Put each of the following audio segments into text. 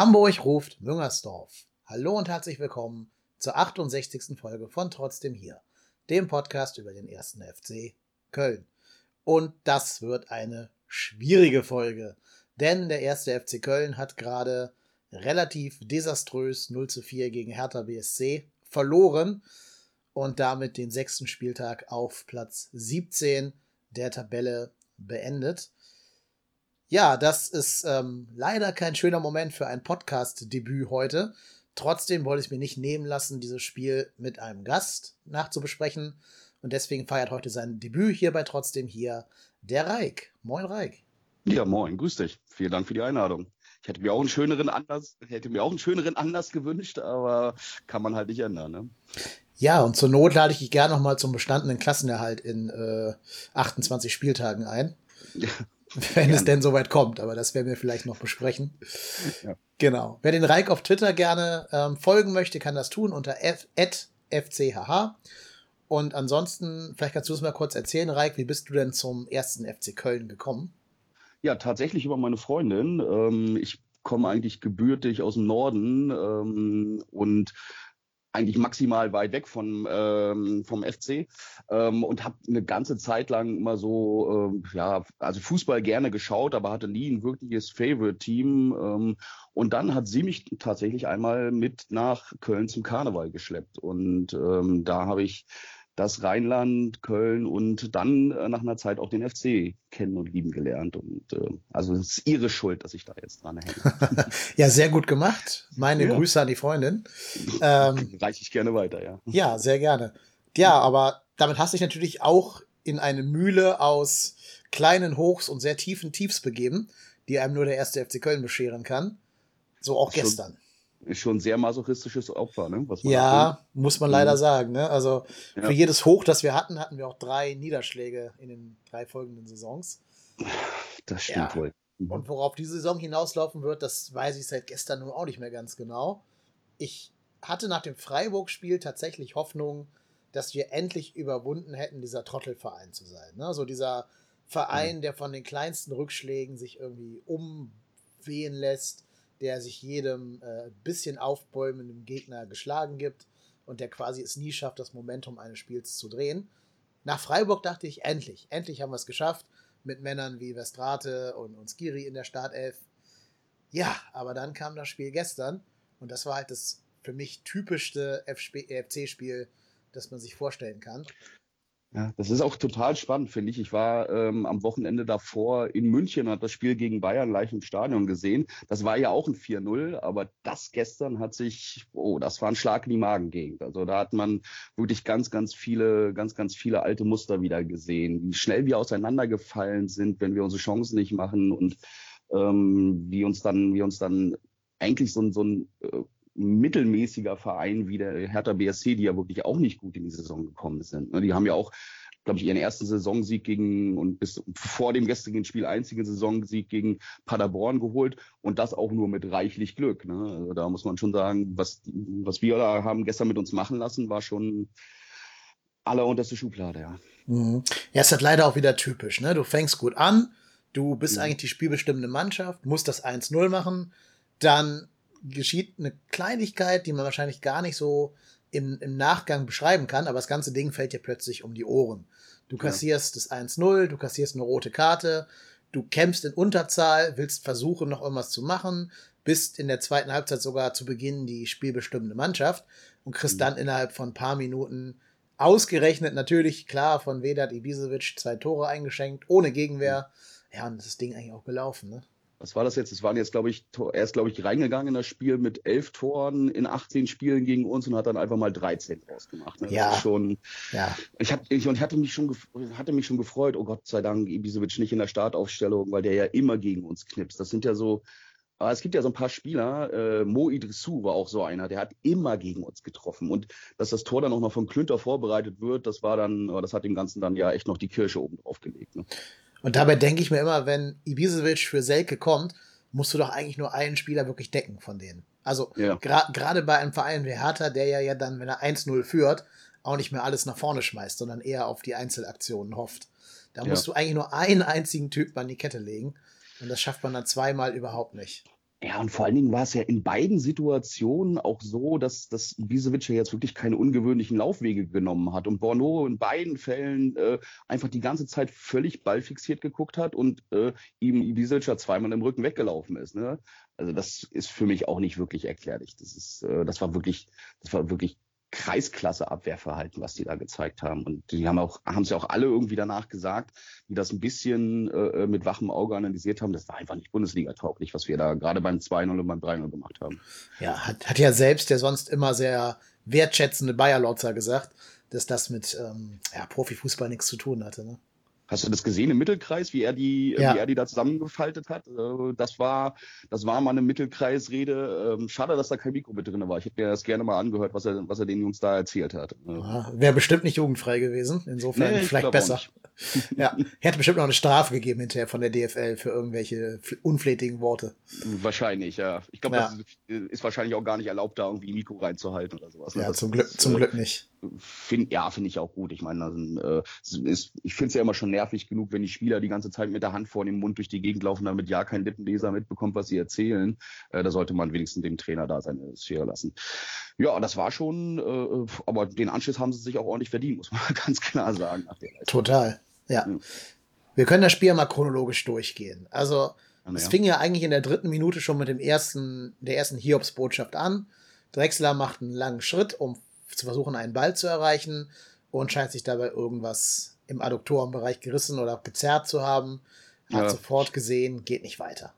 Hamburg ruft Müngersdorf. Hallo und herzlich willkommen zur 68. Folge von Trotzdem hier, dem Podcast über den ersten FC Köln. Und das wird eine schwierige Folge, denn der erste FC Köln hat gerade relativ desaströs 0 zu 4 gegen Hertha BSC verloren und damit den sechsten Spieltag auf Platz 17 der Tabelle beendet. Ja, das ist ähm, leider kein schöner Moment für ein Podcast-Debüt heute. Trotzdem wollte ich mir nicht nehmen lassen, dieses Spiel mit einem Gast nachzubesprechen. Und deswegen feiert heute sein Debüt hier bei Trotzdem hier der Reik. Moin, Reik. Ja, moin, grüß dich. Vielen Dank für die Einladung. Ich hätte mir auch einen schöneren Anlass, hätte mir auch einen schöneren Anlass gewünscht, aber kann man halt nicht ändern, ne? Ja, und zur Not lade ich dich gerne nochmal zum bestandenen Klassenerhalt in äh, 28 Spieltagen ein. Wenn gerne. es denn soweit kommt, aber das werden wir vielleicht noch besprechen. Ja. Genau. Wer den Reik auf Twitter gerne ähm, folgen möchte, kann das tun unter fchh. Und ansonsten, vielleicht kannst du es mal kurz erzählen, Reik, wie bist du denn zum ersten FC Köln gekommen? Ja, tatsächlich über meine Freundin. Ähm, ich komme eigentlich gebürtig aus dem Norden ähm, und eigentlich maximal weit weg von, ähm, vom FC ähm, und habe eine ganze Zeit lang immer so, ähm, ja, also Fußball gerne geschaut, aber hatte nie ein wirkliches Favorite-Team. Ähm, und dann hat sie mich tatsächlich einmal mit nach Köln zum Karneval geschleppt. Und ähm, da habe ich das Rheinland, Köln und dann äh, nach einer Zeit auch den FC kennen und lieben gelernt. Und äh, also es ist ihre Schuld, dass ich da jetzt dran hänge. ja, sehr gut gemacht. Meine ja. Grüße an die Freundin. Ähm, Reiche ich gerne weiter, ja. Ja, sehr gerne. Ja, aber damit hast du dich natürlich auch in eine Mühle aus kleinen Hochs und sehr tiefen Tiefs begeben, die einem nur der erste FC Köln bescheren kann. So auch gestern ist schon ein sehr masochistisches Opfer, ne? ja, muss man leider mhm. sagen. Ne? Also ja. für jedes Hoch, das wir hatten, hatten wir auch drei Niederschläge in den drei folgenden Saisons. Das stimmt ja. wohl. Mhm. Und worauf diese Saison hinauslaufen wird, das weiß ich seit gestern nun auch nicht mehr ganz genau. Ich hatte nach dem Freiburg-Spiel tatsächlich Hoffnung, dass wir endlich überwunden hätten, dieser Trottelverein zu sein. Ne? So dieser Verein, mhm. der von den kleinsten Rückschlägen sich irgendwie umwehen lässt der sich jedem äh, bisschen aufbäumenden Gegner geschlagen gibt und der quasi es nie schafft, das Momentum eines Spiels zu drehen. Nach Freiburg dachte ich, endlich, endlich haben wir es geschafft, mit Männern wie Westrate und, und Skiri in der Startelf. Ja, aber dann kam das Spiel gestern und das war halt das für mich typischste FC-Spiel, das man sich vorstellen kann. Ja, das ist auch total spannend, finde ich. Ich war ähm, am Wochenende davor in München und habe das Spiel gegen Bayern live im Stadion gesehen. Das war ja auch ein 4-0, aber das gestern hat sich, oh, das war ein Schlag in die Magengegend. Also da hat man wirklich ganz, ganz viele, ganz, ganz viele alte Muster wieder gesehen, wie schnell wir auseinandergefallen sind, wenn wir unsere Chancen nicht machen und ähm, wie uns dann, wie uns dann eigentlich so ein, so ein äh, mittelmäßiger Verein wie der Hertha BSC, die ja wirklich auch nicht gut in die Saison gekommen sind. Ne, die haben ja auch, glaube ich, ihren ersten Saisonsieg gegen und bis vor dem gestrigen Spiel einzigen Saisonsieg gegen Paderborn geholt und das auch nur mit reichlich Glück. Ne? Also da muss man schon sagen, was, was wir da haben gestern mit uns machen lassen, war schon allerunterste Schublade, ja. Mhm. Ja, ist halt leider auch wieder typisch. Ne? Du fängst gut an, du bist mhm. eigentlich die spielbestimmende Mannschaft, musst das 1-0 machen, dann geschieht eine Kleinigkeit, die man wahrscheinlich gar nicht so im, im Nachgang beschreiben kann, aber das ganze Ding fällt dir plötzlich um die Ohren. Du kassierst ja. das 1-0, du kassierst eine rote Karte, du kämpfst in Unterzahl, willst versuchen, noch irgendwas zu machen, bist in der zweiten Halbzeit sogar zu Beginn die spielbestimmende Mannschaft und kriegst mhm. dann innerhalb von ein paar Minuten ausgerechnet natürlich, klar, von Vedat Ibisevic zwei Tore eingeschenkt, ohne Gegenwehr. Mhm. Ja, und das Ding eigentlich auch gelaufen, ne? Was war das jetzt? Es waren jetzt, glaube ich, er ist, glaube ich, reingegangen in das Spiel mit elf Toren in 18 Spielen gegen uns und hat dann einfach mal 13 rausgemacht. Ne? Ja. Schon, ja. Ich, hab, ich, und ich hatte mich schon, hatte mich schon gefreut, oh Gott sei Dank, Ibisevic nicht in der Startaufstellung, weil der ja immer gegen uns knipst. Das sind ja so, aber es gibt ja so ein paar Spieler, äh, Mo Idrissou war auch so einer, der hat immer gegen uns getroffen. Und dass das Tor dann auch noch von Klünter vorbereitet wird, das war dann, das hat dem Ganzen dann ja echt noch die Kirsche oben drauf gelegt. Ne? Und dabei denke ich mir immer, wenn Ibisevic für Selke kommt, musst du doch eigentlich nur einen Spieler wirklich decken von denen. Also ja. gerade gra bei einem Verein wie Hertha, der ja, ja dann, wenn er 1-0 führt, auch nicht mehr alles nach vorne schmeißt, sondern eher auf die Einzelaktionen hofft. Da musst ja. du eigentlich nur einen einzigen Typ an die Kette legen. Und das schafft man dann zweimal überhaupt nicht. Ja, und vor allen Dingen war es ja in beiden Situationen auch so, dass, dass Bisevic ja jetzt wirklich keine ungewöhnlichen Laufwege genommen hat und Borno in beiden Fällen äh, einfach die ganze Zeit völlig ballfixiert geguckt hat und äh, ihm Ibisevic ja zweimal im Rücken weggelaufen ist. Ne? Also das ist für mich auch nicht wirklich erklärlich. Das ist, äh, das war wirklich, das war wirklich Kreisklasse Abwehrverhalten, was die da gezeigt haben. Und die haben auch, haben ja auch alle irgendwie danach gesagt, die das ein bisschen äh, mit wachem Auge analysiert haben. Das war einfach nicht Bundesliga-tauglich, was wir da gerade beim 2-0 und beim 3-0 gemacht haben. Ja, hat, hat ja selbst der sonst immer sehr wertschätzende Bayer Lotzer gesagt, dass das mit ähm, ja, Profifußball nichts zu tun hatte. Ne? Hast du das gesehen im Mittelkreis, wie er die, ja. wie er die da zusammengefaltet hat? Äh, das war, das war mal eine Mittelkreisrede. Ähm, schade, dass da kein Mikro mit drin war. Ich hätte mir das gerne mal angehört, was er, was er den Jungs da erzählt hat. Ja, Wäre bestimmt nicht jugendfrei gewesen. Insofern nee, vielleicht besser. ja, hätte bestimmt noch eine Strafe gegeben hinterher von der DFL für irgendwelche unflätigen Worte. Wahrscheinlich, ja. Ich glaube, ja. das ist wahrscheinlich auch gar nicht erlaubt, da irgendwie Mikro reinzuhalten oder sowas. Ne? Ja, das, zum Glück, zum Glück nicht. Find, ja, finde ich auch gut. Ich meine, also, äh, ich finde es ja immer schon nervig genug, wenn die Spieler die ganze Zeit mit der Hand vor dem Mund durch die Gegend laufen, damit ja kein Lippenleser mitbekommt, was sie erzählen. Äh, da sollte man wenigstens dem Trainer da seine Sphäre lassen. Ja, das war schon, äh, aber den Anschluss haben sie sich auch ordentlich verdient, muss man ganz klar sagen. Total, ja. ja. Wir können das Spiel mal chronologisch durchgehen. Also, es ja. fing ja eigentlich in der dritten Minute schon mit dem ersten, der ersten Hiobs-Botschaft an. Drexler macht einen langen Schritt, um zu versuchen, einen Ball zu erreichen und scheint sich dabei irgendwas im Adduktorenbereich gerissen oder gezerrt zu haben. Hat ja. sofort gesehen, geht nicht weiter.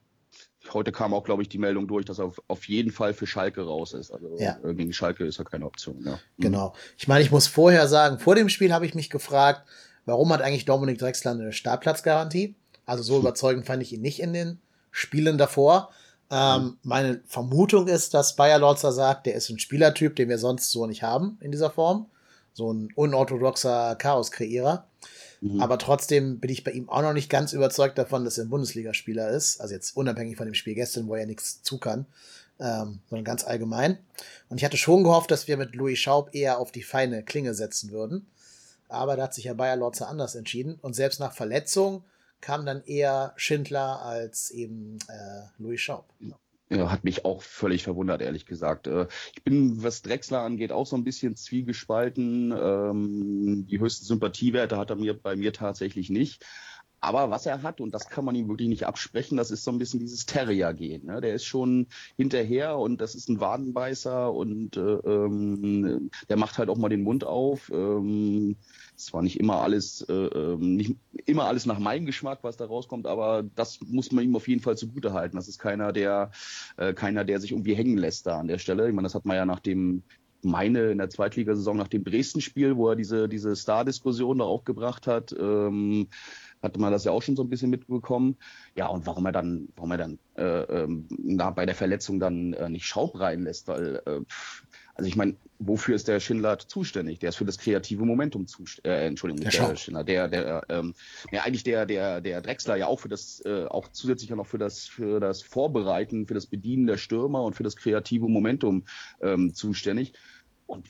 Heute kam auch, glaube ich, die Meldung durch, dass er auf, auf jeden Fall für Schalke raus ist. Also ja. Gegen Schalke ist ja keine Option. Ja. Mhm. Genau. Ich meine, ich muss vorher sagen, vor dem Spiel habe ich mich gefragt, warum hat eigentlich Dominik Drexler eine Startplatzgarantie? Also so hm. überzeugend fand ich ihn nicht in den Spielen davor. Ähm, mhm. Meine Vermutung ist, dass Bayer Lorzer sagt, der ist ein Spielertyp, den wir sonst so nicht haben in dieser Form. So ein unorthodoxer Chaos-Kreierer. Mhm. Aber trotzdem bin ich bei ihm auch noch nicht ganz überzeugt davon, dass er ein Bundesligaspieler ist. Also jetzt unabhängig von dem Spiel gestern, wo er nichts zu kann, ähm, sondern ganz allgemein. Und ich hatte schon gehofft, dass wir mit Louis Schaub eher auf die feine Klinge setzen würden. Aber da hat sich ja Bayer Lorzer anders entschieden. Und selbst nach Verletzung kam dann eher Schindler als eben äh, Louis Schaub. Ja, hat mich auch völlig verwundert, ehrlich gesagt. Äh, ich bin, was Drexler angeht, auch so ein bisschen zwiegespalten. Ähm, die höchsten Sympathiewerte hat er mir bei mir tatsächlich nicht. Aber was er hat, und das kann man ihm wirklich nicht absprechen, das ist so ein bisschen dieses Terrier-Gehen. Ne? Der ist schon hinterher und das ist ein Wadenbeißer und äh, ähm, der macht halt auch mal den Mund auf. Ähm, es war nicht immer alles, äh, ähm, nicht immer alles nach meinem Geschmack, was da rauskommt, aber das muss man ihm auf jeden Fall zugute halten. Das ist keiner, der, äh, keiner, der sich irgendwie hängen lässt da an der Stelle. Ich meine, das hat man ja nach dem meine in der Zweitligasaison nach dem Dresden-Spiel, wo er diese, diese Star-Diskussion da aufgebracht hat, ähm, hatte man das ja auch schon so ein bisschen mitbekommen. Ja, und warum er dann, warum er dann äh, ähm, na, bei der Verletzung dann äh, nicht Schaub reinlässt, weil, äh, also ich meine, wofür ist der Schindler zuständig? Der ist für das kreative Momentum zuständig, äh, Entschuldigung, der, der Schindler, der, der, ähm, ja, eigentlich der, der, der Drechsler ja auch für das, äh, auch zusätzlich ja noch für das, für das Vorbereiten, für das Bedienen der Stürmer und für das kreative Momentum ähm, zuständig. Und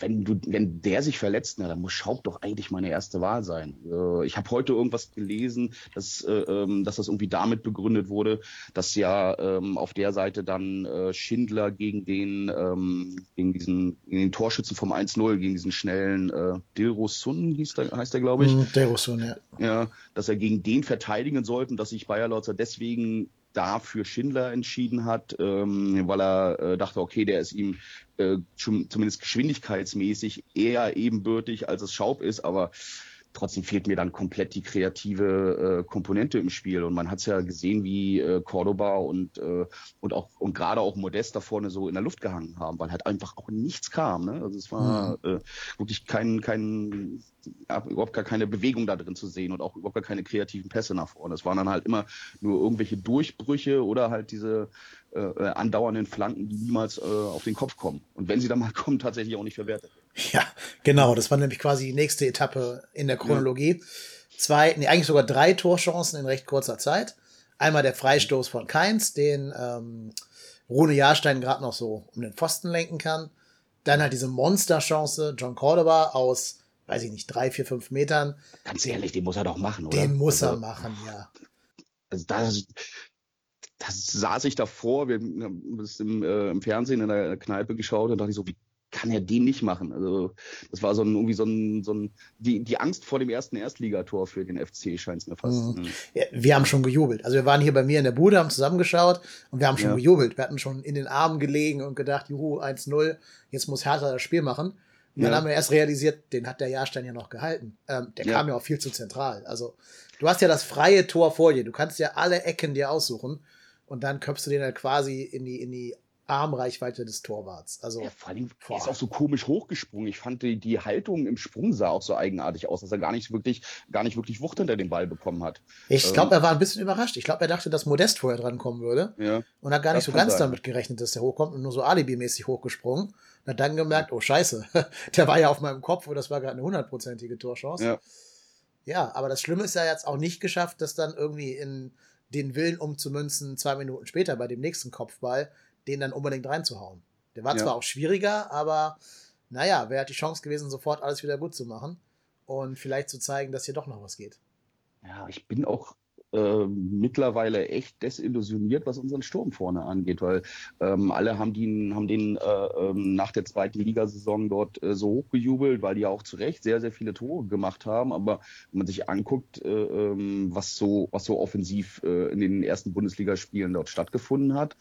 wenn du, wenn der sich verletzt, na, dann muss Schaub doch eigentlich meine erste Wahl sein. Äh, ich habe heute irgendwas gelesen, dass, äh, ähm, dass das irgendwie damit begründet wurde, dass ja ähm, auf der Seite dann äh, Schindler gegen den, ähm, gegen diesen, gegen den Torschützen vom 1-0, gegen diesen schnellen äh, Dilrosun hieß der, heißt der, glaube ich. Mm, Dilrosun, ja. Ja, dass er gegen den verteidigen sollte und dass sich Bayer Lautzer deswegen da für Schindler entschieden hat, ähm, weil er äh, dachte, okay, der ist ihm äh, zumindest geschwindigkeitsmäßig eher ebenbürtig, als es Schaub ist, aber trotzdem fehlt mir dann komplett die kreative äh, Komponente im Spiel. Und man hat es ja gesehen, wie äh, Cordoba und, äh, und auch und gerade auch Modest da vorne so in der Luft gehangen haben, weil halt einfach auch nichts kam. Ne? Also es war mhm. äh, wirklich kein, kein überhaupt gar keine Bewegung da drin zu sehen und auch überhaupt gar keine kreativen Pässe nach vorne. Es waren dann halt immer nur irgendwelche Durchbrüche oder halt diese äh, äh andauernden Flanken, die niemals äh, auf den Kopf kommen. Und wenn sie dann mal kommen, tatsächlich auch nicht verwertet. Ja, genau. Das war nämlich quasi die nächste Etappe in der Chronologie. Zwei, nee, eigentlich sogar drei Torchancen in recht kurzer Zeit. Einmal der Freistoß von Keins, den ähm, Rune Jahrstein gerade noch so um den Pfosten lenken kann. Dann halt diese Monsterchance, John Cordoba aus weiß ich nicht, drei, vier, fünf Metern. Ganz ehrlich, den muss er doch machen, oder? Den muss also, er machen, ja. Also das, das saß ich davor, wir haben das im, äh, im Fernsehen in der Kneipe geschaut und dachte ich so, wie kann er den nicht machen? Also das war so ein, irgendwie so ein, so ein die, die Angst vor dem ersten Erstligator für den FC scheint es mir fast. Mhm. Ja, wir haben schon gejubelt. Also wir waren hier bei mir in der Bude, haben zusammengeschaut und wir haben schon ja. gejubelt. Wir hatten schon in den Armen gelegen und gedacht, juhu, 1-0, jetzt muss Hertha das Spiel machen. Und dann haben wir erst realisiert, den hat der Jahrstein ja noch gehalten. Ähm, der kam ja auch viel zu zentral. Also du hast ja das freie Tor vor dir. Du kannst ja alle Ecken dir aussuchen und dann köpfst du den halt quasi in die, in die Armreichweite des Torwarts. Also, ja, vor allem, er ist auch so komisch hochgesprungen. Ich fand die, die Haltung im Sprung sah auch so eigenartig aus, dass er gar nicht wirklich, gar nicht wirklich Wucht hinter den Ball bekommen hat. Ich glaube, ähm, er war ein bisschen überrascht. Ich glaube, er dachte, dass Modest vorher dran kommen würde. Ja, und hat gar nicht so ganz sein. damit gerechnet, dass der hochkommt und nur so alibimäßig hochgesprungen. Und hat dann gemerkt, oh Scheiße, der war ja auf meinem Kopf und das war gerade eine hundertprozentige Torchance. Ja. ja, aber das Schlimme ist ja jetzt auch nicht geschafft, dass dann irgendwie in den Willen umzumünzen, zwei Minuten später bei dem nächsten Kopfball den dann unbedingt reinzuhauen. Der war ja. zwar auch schwieriger, aber naja, wäre halt die Chance gewesen, sofort alles wieder gut zu machen und vielleicht zu zeigen, dass hier doch noch was geht. Ja, ich bin auch äh, mittlerweile echt desillusioniert, was unseren Sturm vorne angeht, weil ähm, alle haben den, haben den äh, ähm, nach der zweiten Ligasaison dort äh, so hochgejubelt, weil die ja auch zu Recht sehr, sehr viele Tore gemacht haben. Aber wenn man sich anguckt, äh, ähm, was so, was so offensiv äh, in den ersten Bundesligaspielen dort stattgefunden hat,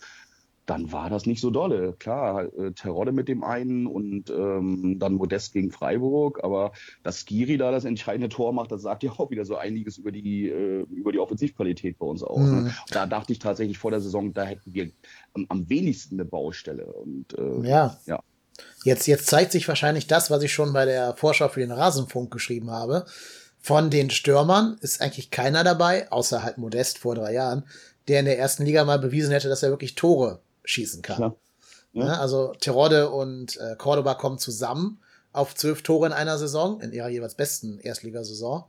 dann war das nicht so dolle. Klar, äh, Terodde mit dem einen und ähm, dann Modest gegen Freiburg, aber dass Skiri da das entscheidende Tor macht, das sagt ja auch wieder so einiges über die, äh, über die Offensivqualität bei uns aus. Ne? Mhm. Ne? Da dachte ich tatsächlich vor der Saison, da hätten wir am, am wenigsten eine Baustelle. Und, äh, ja. ja. Jetzt, jetzt zeigt sich wahrscheinlich das, was ich schon bei der Vorschau für den Rasenfunk geschrieben habe. Von den Stürmern ist eigentlich keiner dabei, außer halt Modest vor drei Jahren, der in der ersten Liga mal bewiesen hätte, dass er wirklich Tore schießen kann. Ja. Ja. Ne, also Terodde und äh, Cordoba kommen zusammen auf zwölf Tore in einer Saison, in ihrer jeweils besten Erstligasaison.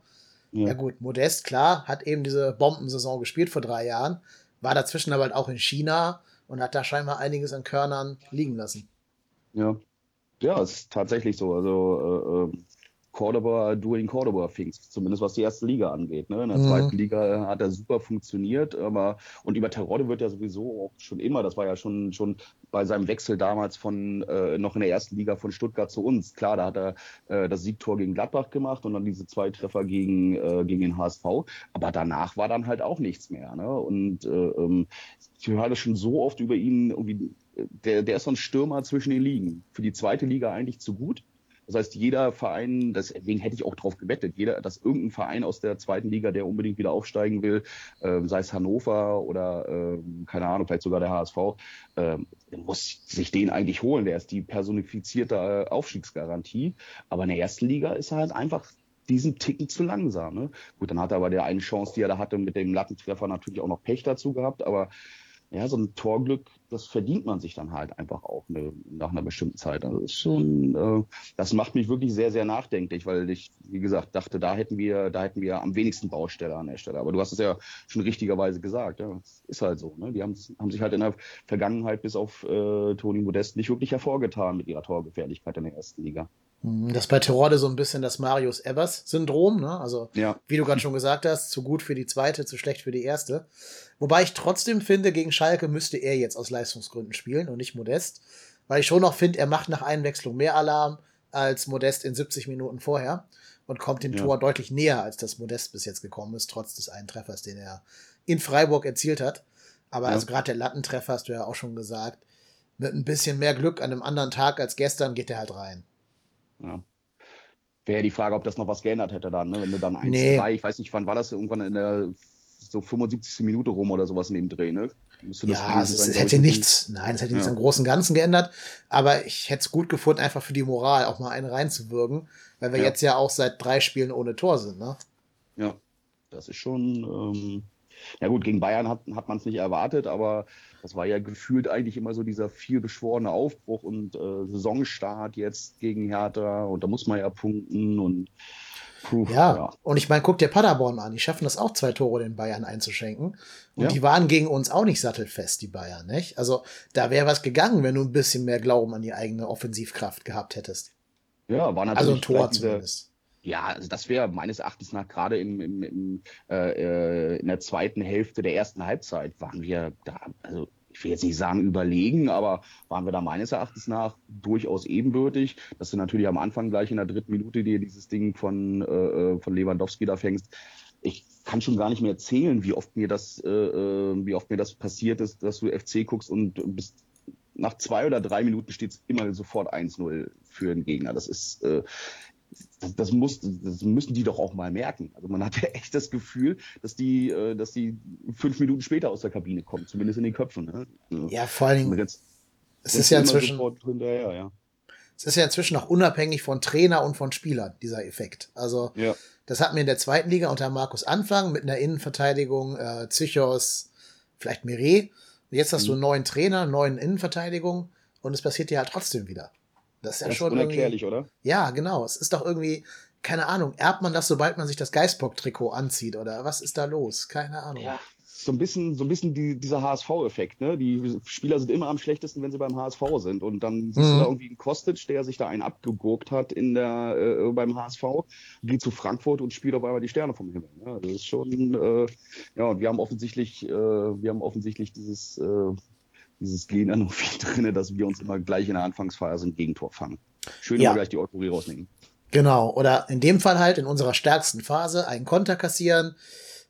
Ja. ja gut, Modest, klar, hat eben diese Bombensaison gespielt vor drei Jahren, war dazwischen aber halt auch in China und hat da scheinbar einiges an Körnern liegen lassen. Ja, ja, ist tatsächlich so. Also äh, äh Cordoba doing Cordoba things, zumindest was die erste Liga angeht. Ne? In der mhm. zweiten Liga hat er super funktioniert, aber und über Terodde wird ja sowieso auch schon immer, das war ja schon schon bei seinem Wechsel damals von äh, noch in der ersten Liga von Stuttgart zu uns. Klar, da hat er äh, das Siegtor gegen Gladbach gemacht und dann diese zwei Treffer gegen äh, gegen den HSV, aber danach war dann halt auch nichts mehr. Ne? Und äh, ähm, ich höre schon so oft über ihn irgendwie der, der ist so ein Stürmer zwischen den Ligen. Für die zweite Liga eigentlich zu gut. Das heißt, jeder Verein, deswegen hätte ich auch drauf gewettet, jeder, dass irgendein Verein aus der zweiten Liga, der unbedingt wieder aufsteigen will, äh, sei es Hannover oder äh, keine Ahnung, vielleicht sogar der HSV, äh, muss sich den eigentlich holen. Der ist die personifizierte äh, Aufstiegsgarantie. Aber in der ersten Liga ist er halt einfach diesen Ticken zu langsam. Ne? Gut, dann hat er aber der eine Chance, die er da hatte, mit dem Lattentreffer natürlich auch noch Pech dazu gehabt, aber ja, so ein Torglück, das verdient man sich dann halt einfach auch ne, nach einer bestimmten Zeit. Also das ist schon, äh, das macht mich wirklich sehr, sehr nachdenklich, weil ich, wie gesagt, dachte, da hätten wir, da hätten wir am wenigsten Baustelle an der Stelle. Aber du hast es ja schon richtigerweise gesagt, ja, das ist halt so. Ne? Die haben, haben sich halt in der Vergangenheit bis auf äh, Toni Modest nicht wirklich hervorgetan mit ihrer Torgefährlichkeit in der ersten Liga. Mhm, das ist bei Terode so ein bisschen das Marius Evers-Syndrom, ne? Also, ja. wie du gerade schon gesagt hast, zu gut für die zweite, zu schlecht für die erste. Wobei ich trotzdem finde, gegen Schalke müsste er jetzt aus Leistungsgründen spielen und nicht Modest. Weil ich schon noch finde, er macht nach Einwechslung mehr Alarm als Modest in 70 Minuten vorher und kommt dem ja. Tor deutlich näher, als das Modest bis jetzt gekommen ist, trotz des einen Treffers, den er in Freiburg erzielt hat. Aber ja. also gerade der Lattentreffer hast du ja auch schon gesagt, mit ein bisschen mehr Glück an einem anderen Tag als gestern geht er halt rein. Ja. Wäre die Frage, ob das noch was geändert hätte dann, ne? wenn du dann 1 nee. 2, ich weiß nicht, wann war das irgendwann in der so 75. Minute rum oder sowas in dem Dreh, ne? ja, es, es hätte nichts, nein, es hätte ja. nichts am großen Ganzen geändert, aber ich hätte es gut gefunden, einfach für die Moral auch mal einen reinzuwirken, weil wir ja. jetzt ja auch seit drei Spielen ohne Tor sind, ne? Ja, das ist schon, ähm, ja gut, gegen Bayern hat, hat man es nicht erwartet, aber das war ja gefühlt eigentlich immer so dieser vielbeschworene Aufbruch und äh, Saisonstart jetzt gegen Hertha und da muss man ja punkten und Puh, ja. ja. und ich meine, guck dir Paderborn an. Die schaffen das auch, zwei Tore den Bayern einzuschenken. Und ja. die waren gegen uns auch nicht sattelfest, die Bayern, nicht? Also da wäre was gegangen, wenn du ein bisschen mehr Glauben an die eigene Offensivkraft gehabt hättest. Ja, war natürlich. Also ein Tor zumindest Ja, also das wäre meines Erachtens nach gerade im, im, im, äh, äh, in der zweiten Hälfte der ersten Halbzeit waren wir da, also ich will jetzt nicht sagen überlegen, aber waren wir da meines Erachtens nach durchaus ebenbürtig. Dass du natürlich am Anfang gleich in der dritten Minute dir dieses Ding von, äh, äh von Lewandowski da fängst. Ich kann schon gar nicht mehr erzählen, wie oft mir das, äh, äh wie oft mir das passiert ist, dass du FC guckst und bist nach zwei oder drei Minuten steht es immer sofort 1-0 für den Gegner. Das ist, äh, das, das, muss, das müssen die doch auch mal merken. Also man hat ja echt das Gefühl, dass die, äh, dass die fünf Minuten später aus der Kabine kommen, zumindest in den Köpfen. Ne? Also ja, vor allen Dingen. es ist ja inzwischen. Ja. Es ist ja inzwischen auch unabhängig von Trainer und von Spielern, dieser Effekt. Also, ja. das hatten wir in der zweiten Liga unter Markus Anfang mit einer Innenverteidigung, äh, Zychos, vielleicht Mire. Jetzt hast mhm. du einen neuen Trainer, einen neuen Innenverteidigung und es passiert dir halt trotzdem wieder. Das ist ja das schon ist unerklärlich, oder? Ja, genau. Es ist doch irgendwie, keine Ahnung, erbt man das, sobald man sich das Geistbock-Trikot anzieht oder was ist da los? Keine Ahnung. Ja, so ein bisschen, so ein bisschen die, dieser HSV-Effekt, ne? Die Spieler sind immer am schlechtesten, wenn sie beim HSV sind. Und dann siehst mhm. du da irgendwie einen Kostic, der sich da einen abgegurkt hat in der, äh, beim HSV, geht zu Frankfurt und spielt auf einmal die Sterne vom Himmel. Ne? Das ist schon, äh, ja, und wir haben offensichtlich, äh, wir haben offensichtlich dieses, äh, dieses Gen noch viel drin, dass wir uns immer gleich in der Anfangsphase ein Gegentor fangen. Schön, ja. gleich die Euphorie rausnehmen. Genau, oder in dem Fall halt in unserer stärksten Phase einen Konter kassieren,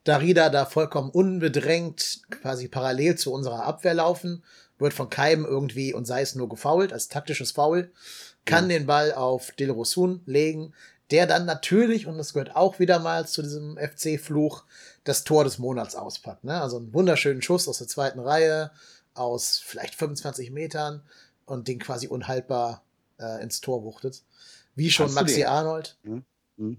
Darida da vollkommen unbedrängt quasi parallel zu unserer Abwehr laufen, wird von Keim irgendwie und sei es nur gefoult, als taktisches Foul, kann ja. den Ball auf Dilrosun legen, der dann natürlich, und das gehört auch wieder mal zu diesem FC-Fluch, das Tor des Monats auspackt. Ne? Also einen wunderschönen Schuss aus der zweiten Reihe, aus vielleicht 25 Metern und den quasi unhaltbar äh, ins Tor wuchtet. Wie schon Hast Maxi Arnold. Mhm. Mhm.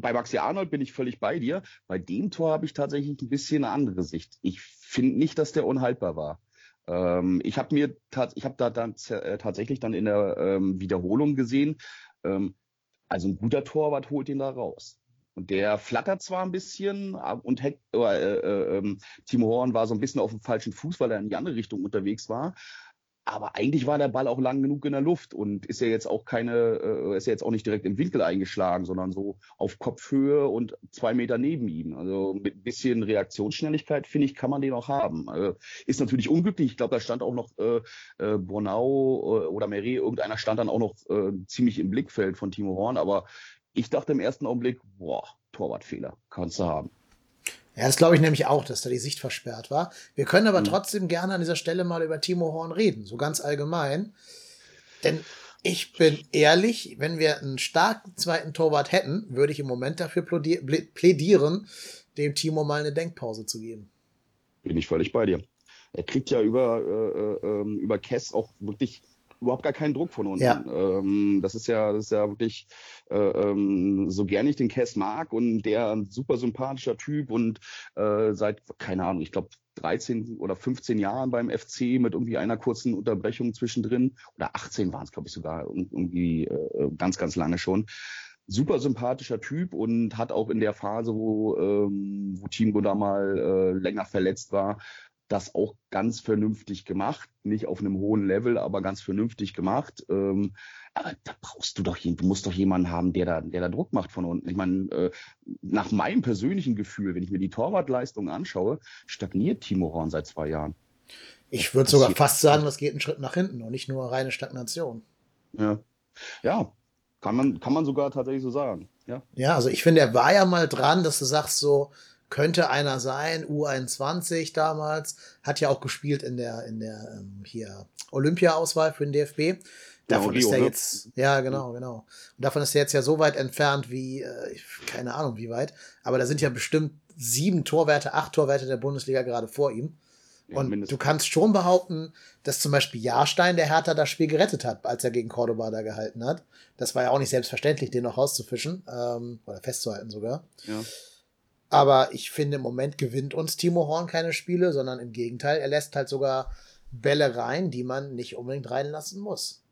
Bei Maxi Arnold bin ich völlig bei dir. Bei dem Tor habe ich tatsächlich ein bisschen eine andere Sicht. Ich finde nicht, dass der unhaltbar war. Ähm, ich habe mir ich habe da dann äh, tatsächlich dann in der ähm, Wiederholung gesehen, ähm, also ein guter Torwart holt ihn da raus. Und der flattert zwar ein bisschen und Heck, äh, äh, äh, Timo Horn war so ein bisschen auf dem falschen Fuß, weil er in die andere Richtung unterwegs war. Aber eigentlich war der Ball auch lang genug in der Luft und ist ja jetzt auch keine, äh, ist ja jetzt auch nicht direkt im Winkel eingeschlagen, sondern so auf Kopfhöhe und zwei Meter neben ihm. Also mit ein bisschen Reaktionsschnelligkeit, finde ich, kann man den auch haben. Äh, ist natürlich unglücklich. Ich glaube, da stand auch noch äh, äh, Bornau äh, oder Meret, irgendeiner stand dann auch noch äh, ziemlich im Blickfeld von Timo Horn, aber ich dachte im ersten Augenblick, boah, Torwartfehler, kannst du haben. Ja, das glaube ich nämlich auch, dass da die Sicht versperrt war. Wir können aber mhm. trotzdem gerne an dieser Stelle mal über Timo Horn reden, so ganz allgemein. Denn ich bin ehrlich, wenn wir einen starken zweiten Torwart hätten, würde ich im Moment dafür plädieren, dem Timo mal eine Denkpause zu geben. Bin ich völlig bei dir. Er kriegt ja über, äh, äh, ähm, über Kess auch wirklich überhaupt gar keinen Druck von unten. Ja. Ähm, das ist ja, das ist ja wirklich, äh, ähm, so gern ich den Cass mag und der ein super sympathischer Typ und äh, seit, keine Ahnung, ich glaube 13 oder 15 Jahren beim FC mit irgendwie einer kurzen Unterbrechung zwischendrin oder 18 waren es, glaube ich, sogar irgendwie äh, ganz, ganz lange schon super sympathischer Typ und hat auch in der Phase, wo, ähm, wo Team da mal äh, länger verletzt war, das auch ganz vernünftig gemacht. Nicht auf einem hohen Level, aber ganz vernünftig gemacht. Ähm, aber da brauchst du doch, du musst doch jemanden haben, der da, der da Druck macht von unten. Ich meine, äh, nach meinem persönlichen Gefühl, wenn ich mir die Torwartleistung anschaue, stagniert Timo Horn seit zwei Jahren. Ich würde sogar fast sagen, das geht einen Schritt nach hinten und nicht nur reine Stagnation. Ja. Ja, kann man, kann man sogar tatsächlich so sagen. Ja, ja also ich finde, er war ja mal dran, dass du sagst so, könnte einer sein, U21 damals, hat ja auch gespielt in der, in der ähm, hier Olympia-Auswahl für den DFB. Davon ja, ist er jetzt, ja, genau, genau. Und davon ist er jetzt ja so weit entfernt wie, äh, keine Ahnung wie weit, aber da sind ja bestimmt sieben Torwerte, acht Torwerte der Bundesliga gerade vor ihm. Und ja, du kannst schon behaupten, dass zum Beispiel Jahrstein der Hertha das Spiel gerettet hat, als er gegen Cordoba da gehalten hat. Das war ja auch nicht selbstverständlich, den noch rauszufischen, ähm, oder festzuhalten sogar. Ja. Aber ich finde, im Moment gewinnt uns Timo Horn keine Spiele, sondern im Gegenteil, er lässt halt sogar Bälle rein, die man nicht unbedingt reinlassen muss.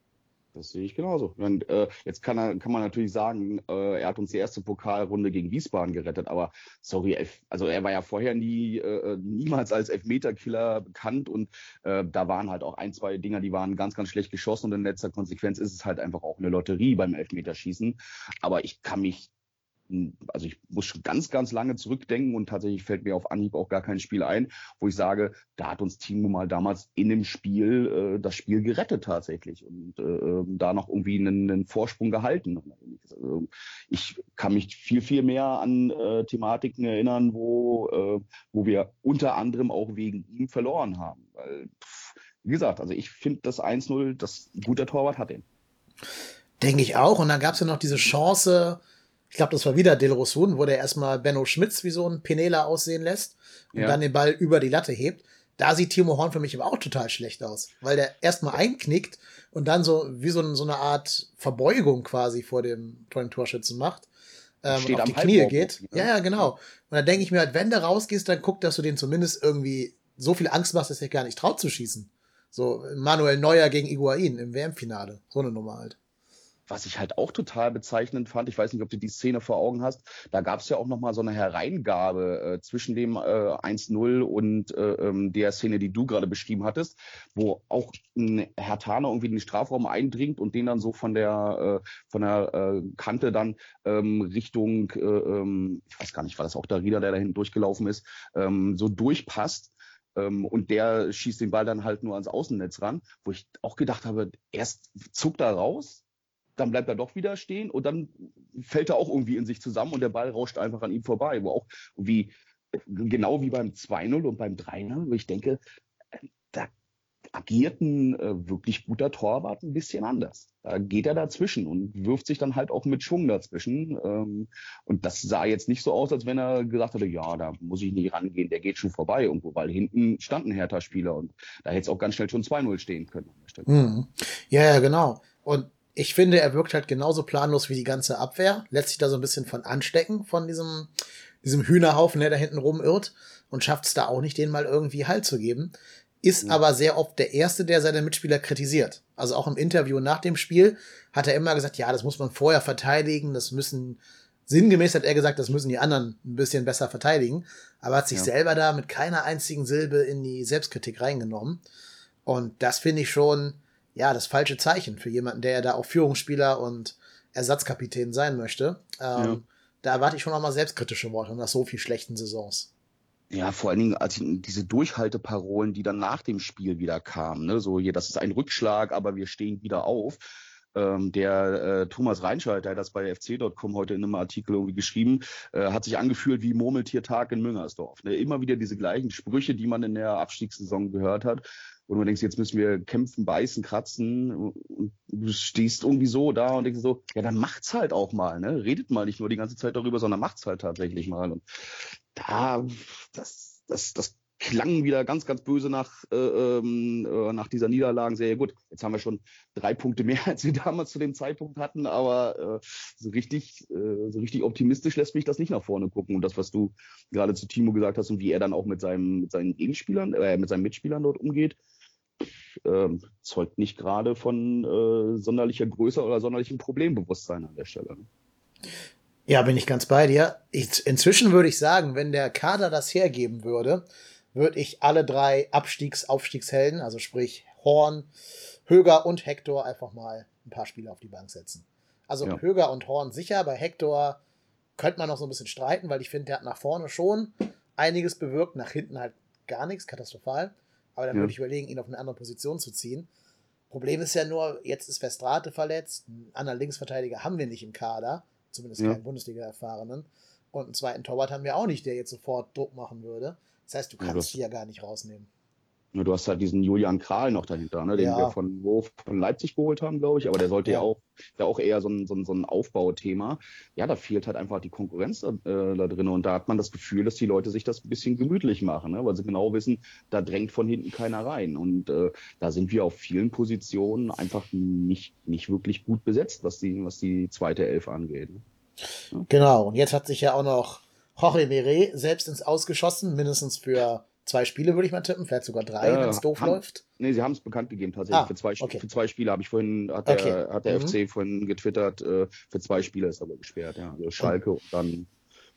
Das sehe ich genauso. Und, äh, jetzt kann, er, kann man natürlich sagen, äh, er hat uns die erste Pokalrunde gegen Wiesbaden gerettet, aber sorry, also er war ja vorher nie, äh, niemals als Elfmeterkiller bekannt und äh, da waren halt auch ein, zwei Dinger, die waren ganz, ganz schlecht geschossen und in letzter Konsequenz ist es halt einfach auch eine Lotterie beim Elfmeterschießen. Aber ich kann mich also ich muss schon ganz, ganz lange zurückdenken und tatsächlich fällt mir auf Anhieb auch gar kein Spiel ein, wo ich sage, da hat uns Timo mal damals in dem Spiel äh, das Spiel gerettet tatsächlich und äh, da noch irgendwie einen, einen Vorsprung gehalten. Also ich kann mich viel, viel mehr an äh, Thematiken erinnern, wo, äh, wo wir unter anderem auch wegen ihm verloren haben. Weil, pff, wie gesagt, also ich finde das 1-0, das guter Torwart hat den. Denke ich auch. Und dann gab es ja noch diese Chance, ich glaube, das war wieder Del Rosun, wo der erstmal Benno Schmitz wie so ein Penela aussehen lässt und ja. dann den Ball über die Latte hebt. Da sieht Timo Horn für mich aber auch total schlecht aus, weil der erstmal einknickt und dann so wie so, so eine Art Verbeugung quasi vor dem, vor dem Torschützen macht. Ähm, Steht auf die Knie geht. Ne? Ja, ja, genau. Und dann denke ich mir halt, wenn du rausgehst, dann guck, dass du den zumindest irgendwie so viel Angst machst, dass er gar nicht traut zu schießen. So Manuel Neuer gegen Iguain im WM-Finale. So eine Nummer halt was ich halt auch total bezeichnend fand, ich weiß nicht, ob du die Szene vor Augen hast, da gab es ja auch nochmal so eine Hereingabe äh, zwischen dem äh, 1-0 und äh, ähm, der Szene, die du gerade beschrieben hattest, wo auch ein Herr Thaner irgendwie in den Strafraum eindringt und den dann so von der äh, von der äh, Kante dann ähm, Richtung, äh, ähm, ich weiß gar nicht, war das auch der Rieder, der da hinten durchgelaufen ist, ähm, so durchpasst ähm, und der schießt den Ball dann halt nur ans Außennetz ran, wo ich auch gedacht habe, erst zuckt er raus, dann bleibt er doch wieder stehen und dann fällt er auch irgendwie in sich zusammen und der Ball rauscht einfach an ihm vorbei. Wo auch wie, genau wie beim 2-0 und beim 3-0, wo ich denke, da agiert ein äh, wirklich guter Torwart ein bisschen anders. Da geht er dazwischen und wirft sich dann halt auch mit Schwung dazwischen. Ähm, und das sah jetzt nicht so aus, als wenn er gesagt hätte, ja, da muss ich nicht rangehen, der geht schon vorbei irgendwo, weil hinten stand ein Hertha-Spieler und da hätte es auch ganz schnell schon 2-0 stehen können. Mhm. Ja, genau. Und ich finde, er wirkt halt genauso planlos wie die ganze Abwehr, lässt sich da so ein bisschen von anstecken, von diesem, diesem Hühnerhaufen, der da hinten rumirrt und schafft es da auch nicht, den mal irgendwie Halt zu geben. Ist ja. aber sehr oft der Erste, der seine Mitspieler kritisiert. Also auch im Interview nach dem Spiel hat er immer gesagt, ja, das muss man vorher verteidigen, das müssen, sinngemäß hat er gesagt, das müssen die anderen ein bisschen besser verteidigen, aber hat sich ja. selber da mit keiner einzigen Silbe in die Selbstkritik reingenommen. Und das finde ich schon, ja, das falsche Zeichen für jemanden, der ja da auch Führungsspieler und Ersatzkapitän sein möchte. Ähm, ja. Da erwarte ich schon auch mal selbstkritische Worte nach so viel schlechten Saisons. Ja, vor allen Dingen als diese Durchhalteparolen, die dann nach dem Spiel wieder kamen. Ne? So hier, das ist ein Rückschlag, aber wir stehen wieder auf. Ähm, der äh, Thomas Reinscheid, der hat das bei fc.com heute in einem Artikel irgendwie geschrieben, äh, hat sich angefühlt wie Murmeltiertag in Müngersdorf. Ne? Immer wieder diese gleichen Sprüche, die man in der Abstiegssaison gehört hat wo du denkst, jetzt müssen wir kämpfen, beißen, kratzen und du stehst irgendwie so da und denkst so, ja, dann macht's halt auch mal, ne? Redet mal nicht nur die ganze Zeit darüber, sondern macht's halt tatsächlich mal. Und da, das, das, das klang wieder ganz, ganz böse nach, äh, ähm, äh, nach dieser Niederlagenserie. Gut, jetzt haben wir schon drei Punkte mehr, als wir damals zu dem Zeitpunkt hatten, aber äh, so richtig, äh, so richtig optimistisch lässt mich das nicht nach vorne gucken. Und das, was du gerade zu Timo gesagt hast und wie er dann auch mit seinem, mit seinen Gegenspielern, äh, mit seinen Mitspielern dort umgeht, ähm, zeugt nicht gerade von äh, sonderlicher Größe oder sonderlichem Problembewusstsein an der Stelle. Ne? Ja, bin ich ganz bei dir. Ich, inzwischen würde ich sagen, wenn der Kader das hergeben würde, würde ich alle drei Abstiegs-, Aufstiegshelden, also sprich Horn, Höger und Hector, einfach mal ein paar Spiele auf die Bank setzen. Also ja. Höger und Horn sicher, bei Hector könnte man noch so ein bisschen streiten, weil ich finde, der hat nach vorne schon einiges bewirkt, nach hinten halt gar nichts, katastrophal. Aber dann ja. würde ich überlegen, ihn auf eine andere Position zu ziehen. Problem ist ja nur, jetzt ist Verstrate verletzt, einen anderen Linksverteidiger haben wir nicht im Kader, zumindest ja. keinen Bundesliga-Erfahrenen. Und einen zweiten Torwart haben wir auch nicht, der jetzt sofort Druck machen würde. Das heißt, du kannst ja, die ja gar nicht rausnehmen. Ja, du hast halt diesen Julian Kral noch dahinter, ne, den ja. wir von, von Leipzig geholt haben, glaube ich. Aber der sollte ja, ja auch, ja auch eher so ein, so, ein, so ein Aufbauthema. Ja, da fehlt halt einfach die Konkurrenz äh, da drin. Und da hat man das Gefühl, dass die Leute sich das ein bisschen gemütlich machen, ne, weil sie genau wissen, da drängt von hinten keiner rein. Und äh, da sind wir auf vielen Positionen einfach nicht, nicht wirklich gut besetzt, was die, was die zweite Elf angeht. Ne? Ja. Genau. Und jetzt hat sich ja auch noch Jorge Mire selbst ins Ausgeschossen, mindestens für zwei Spiele, würde ich mal tippen, vielleicht sogar drei, äh, wenn es doof haben, läuft. Nee, sie haben es bekannt gegeben tatsächlich. Ah, für, zwei, okay. für zwei Spiele habe ich vorhin, hat der, okay. hat der mhm. FC vorhin getwittert, äh, für zwei Spiele ist aber gesperrt, ja. Also Schalke und, und dann,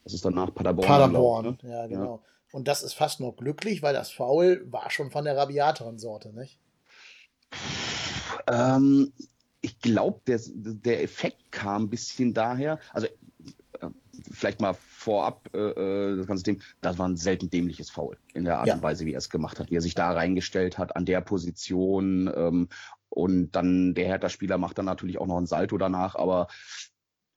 was ist danach? Paderborn. Paderborn, glaub, ne? ja, genau. Ja. Und das ist fast noch glücklich, weil das Foul war schon von der rabiateren Sorte, nicht? Ähm, ich glaube, der, der Effekt kam ein bisschen daher, also vielleicht mal vorab äh, äh, das ganze Thema, das war ein selten dämliches Foul in der Art ja. und Weise, wie er es gemacht hat, wie er sich da reingestellt hat an der Position ähm, und dann der Hertha-Spieler macht dann natürlich auch noch ein Salto danach, aber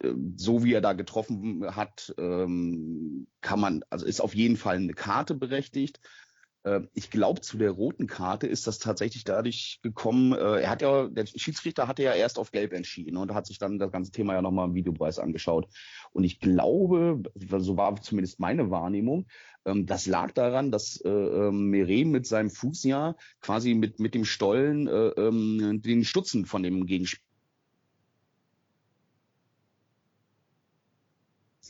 äh, so wie er da getroffen hat, ähm, kann man, also ist auf jeden Fall eine Karte berechtigt. Äh, ich glaube, zu der roten Karte ist das tatsächlich dadurch gekommen. Äh, er hat ja, der Schiedsrichter hatte ja erst auf Gelb entschieden und hat sich dann das ganze Thema ja nochmal im Videopreis angeschaut. Und ich glaube, so war zumindest meine Wahrnehmung, ähm, das lag daran, dass äh, ähm, Meret mit seinem Fuß ja quasi mit, mit dem Stollen ähm, den Stutzen von dem Gegenspieler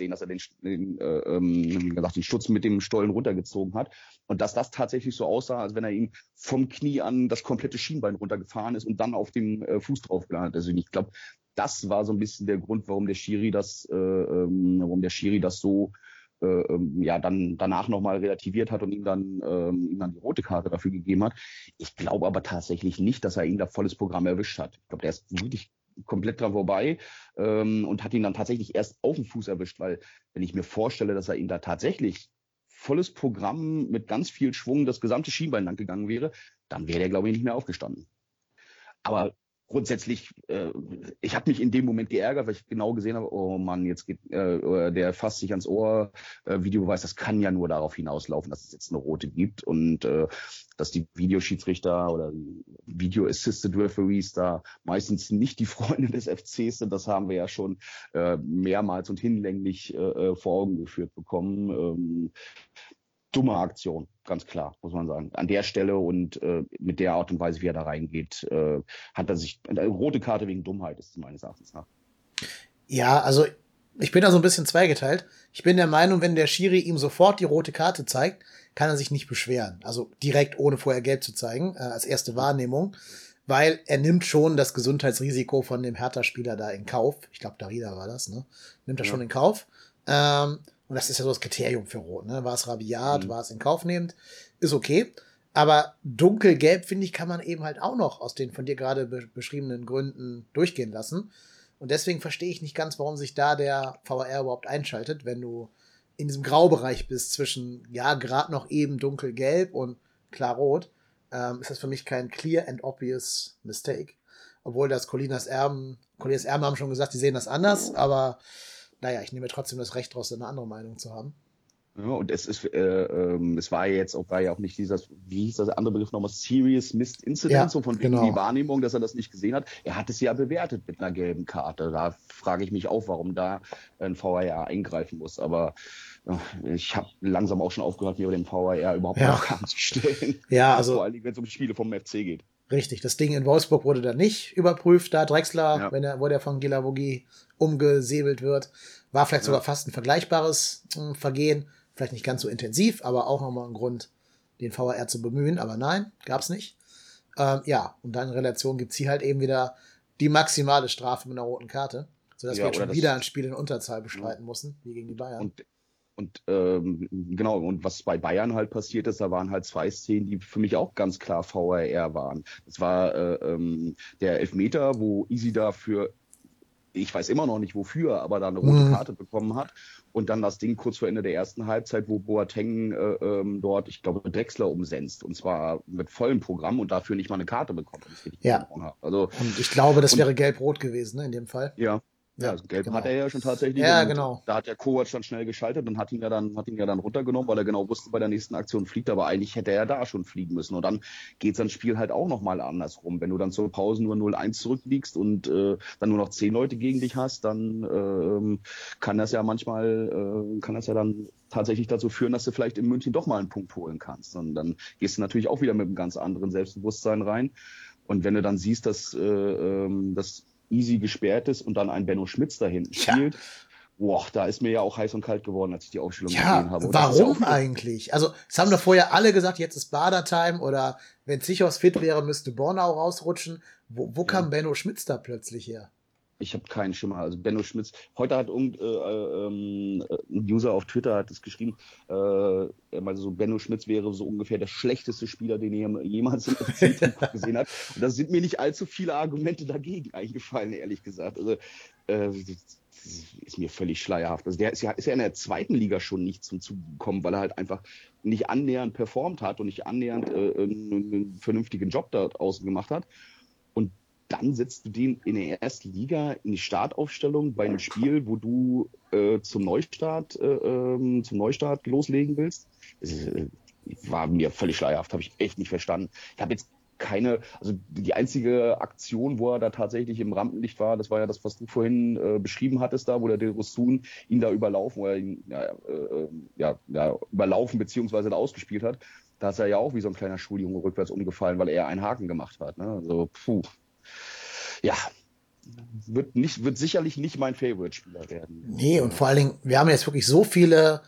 sehen, dass er den, den, äh, ähm, gesagt, den Schutz mit dem Stollen runtergezogen hat. Und dass das tatsächlich so aussah, als wenn er ihm vom Knie an das komplette Schienbein runtergefahren ist und dann auf dem äh, Fuß drauf gelandet. Also ich glaube, das war so ein bisschen der Grund, warum der Schiri das, äh, ähm, warum der Schiri das so äh, ähm, ja dann danach nochmal relativiert hat und ihm dann ähm, ihm dann die rote Karte dafür gegeben hat. Ich glaube aber tatsächlich nicht, dass er ihn da volles Programm erwischt hat. Ich glaube, der ist wirklich komplett dran vorbei ähm, und hat ihn dann tatsächlich erst auf den Fuß erwischt, weil wenn ich mir vorstelle, dass er ihn da tatsächlich volles Programm mit ganz viel Schwung das gesamte Schienbein lang gegangen wäre, dann wäre er, glaube ich, nicht mehr aufgestanden. Aber grundsätzlich, äh, ich habe mich in dem Moment geärgert, weil ich genau gesehen habe, oh Mann, jetzt geht äh, der fasst sich ans Ohr, äh, Videobeweis, das kann ja nur darauf hinauslaufen, dass es jetzt eine rote gibt und äh, dass die Videoschiedsrichter oder Video Assisted Referees da meistens nicht die Freunde des FCs sind, das haben wir ja schon äh, mehrmals und hinlänglich äh, äh vor Augen geführt bekommen. Ähm, dumme Aktion, ganz klar, muss man sagen. An der Stelle und äh, mit der Art und Weise, wie er da reingeht, äh, hat er sich eine rote Karte wegen Dummheit ist meines Erachtens nach. Ja, also ich bin da so ein bisschen zweigeteilt. Ich bin der Meinung, wenn der Schiri ihm sofort die rote Karte zeigt, kann er sich nicht beschweren. Also direkt ohne vorher gelb zu zeigen, äh, als erste Wahrnehmung. Weil er nimmt schon das Gesundheitsrisiko von dem Hertha-Spieler da in Kauf. Ich glaube, Darida war das, ne? Nimmt er ja. schon in Kauf. Ähm, und das ist ja so das Kriterium für Rot. Ne? War es rabiat, mhm. war es in Kauf nehmend, ist okay. Aber dunkelgelb, finde ich, kann man eben halt auch noch aus den von dir gerade be beschriebenen Gründen durchgehen lassen. Und deswegen verstehe ich nicht ganz, warum sich da der VR überhaupt einschaltet, wenn du in diesem Graubereich bist zwischen, ja, gerade noch eben dunkelgelb und klar rot. Ähm, ist das für mich kein clear and obvious mistake. Obwohl das Colinas Erben, Colinas Erben haben schon gesagt, die sehen das anders, aber naja, ich nehme trotzdem das Recht raus, eine andere Meinung zu haben. Ja, und es ist, äh, ähm, es war jetzt auch, war ja auch nicht dieses, wie hieß das andere Begriff nochmal, Serious Missed Incident, ja, so von genau. die Wahrnehmung, dass er das nicht gesehen hat. Er hat es ja bewertet mit einer gelben Karte. Da frage ich mich auch, warum da ein VAR eingreifen muss. Aber äh, ich habe langsam auch schon aufgehört, mir über den VAR überhaupt ja. noch anzustellen. Ja, also. Vor allem, wenn es um Spiele vom FC geht. Richtig, das Ding in Wolfsburg wurde dann nicht überprüft, da Drexler, ja. wenn er, wo der von Gilavogi umgesäbelt wird, war vielleicht ja. sogar fast ein vergleichbares äh, Vergehen, vielleicht nicht ganz so intensiv, aber auch nochmal ein Grund, den VAR zu bemühen, aber nein, gab's nicht. Ähm, ja, und dann in Relation gibt's hier halt eben wieder die maximale Strafe mit einer roten Karte, sodass ja, wir jetzt schon wieder ein Spiel in Unterzahl bestreiten mussten, wie gegen die Bayern. Und und ähm, genau, und was bei Bayern halt passiert ist, da waren halt zwei Szenen, die für mich auch ganz klar VRR waren. Das war äh, ähm, der Elfmeter, wo Easy dafür, ich weiß immer noch nicht wofür, aber da eine rote mhm. Karte bekommen hat. Und dann das Ding kurz vor Ende der ersten Halbzeit, wo Boateng äh, ähm, dort, ich glaube, Drexler umsenzt. Und zwar mit vollem Programm und dafür nicht mal eine Karte bekommen. Ja. Also, und ich glaube, das und, wäre gelb-rot gewesen, ne, in dem Fall. Ja, ja, also gelb genau. hat er ja schon tatsächlich. Ja, genau. Da hat der Kovac dann schnell geschaltet und hat ihn ja dann, hat ihn ja dann runtergenommen, weil er genau wusste, bei der nächsten Aktion fliegt, aber eigentlich hätte er da schon fliegen müssen. Und dann geht sein Spiel halt auch nochmal andersrum. Wenn du dann zur Pause nur 0-1 zurückliegst und äh, dann nur noch zehn Leute gegen dich hast, dann äh, kann das ja manchmal, äh, kann das ja dann tatsächlich dazu führen, dass du vielleicht in München doch mal einen Punkt holen kannst. Und dann gehst du natürlich auch wieder mit einem ganz anderen Selbstbewusstsein rein. Und wenn du dann siehst, dass, äh, ähm, dass easy gesperrt ist und dann ein Benno Schmitz da hinten ja. spielt. Boah, da ist mir ja auch heiß und kalt geworden, als ich die Aufstellung ja, gesehen habe. Und warum ja eigentlich? Also, es haben doch vorher alle gesagt, jetzt ist Bader-Time oder wenn Zichos fit wäre, müsste Bornau rausrutschen. Wo, wo kam Benno Schmitz da plötzlich her? Ich habe keinen Schimmer. Also Benno Schmitz. Heute hat um, äh, ähm, ein User auf Twitter hat es geschrieben, äh, also Benno Schmitz wäre so ungefähr der schlechteste Spieler, den er jemals im FC gesehen hat. Und da sind mir nicht allzu viele Argumente dagegen eingefallen, ehrlich gesagt. Also äh, ist mir völlig schleierhaft. Also der ist ja, ist ja in der zweiten Liga schon nicht zum Zuge gekommen, weil er halt einfach nicht annähernd performt hat und nicht annähernd äh, einen, einen vernünftigen Job da außen gemacht hat. Dann setzt du den in der ersten Liga in die Startaufstellung bei einem Spiel, wo du äh, zum Neustart, äh, ähm, zum Neustart loslegen willst. Das äh, war mir völlig schleierhaft, habe ich echt nicht verstanden. Ich habe jetzt keine, also die einzige Aktion, wo er da tatsächlich im Rampenlicht war, das war ja das, was du vorhin äh, beschrieben hattest, da, wo der Derosun ihn da überlaufen, oder ihn ja, äh, ja, ja, überlaufen beziehungsweise da ausgespielt hat. Da ist er ja auch wie so ein kleiner Schuljunge rückwärts umgefallen, weil er einen Haken gemacht hat. Ne? Also, puh. Ja, wird, nicht, wird sicherlich nicht mein Favorite-Spieler werden. Nee, und vor allen Dingen, wir haben jetzt wirklich so viele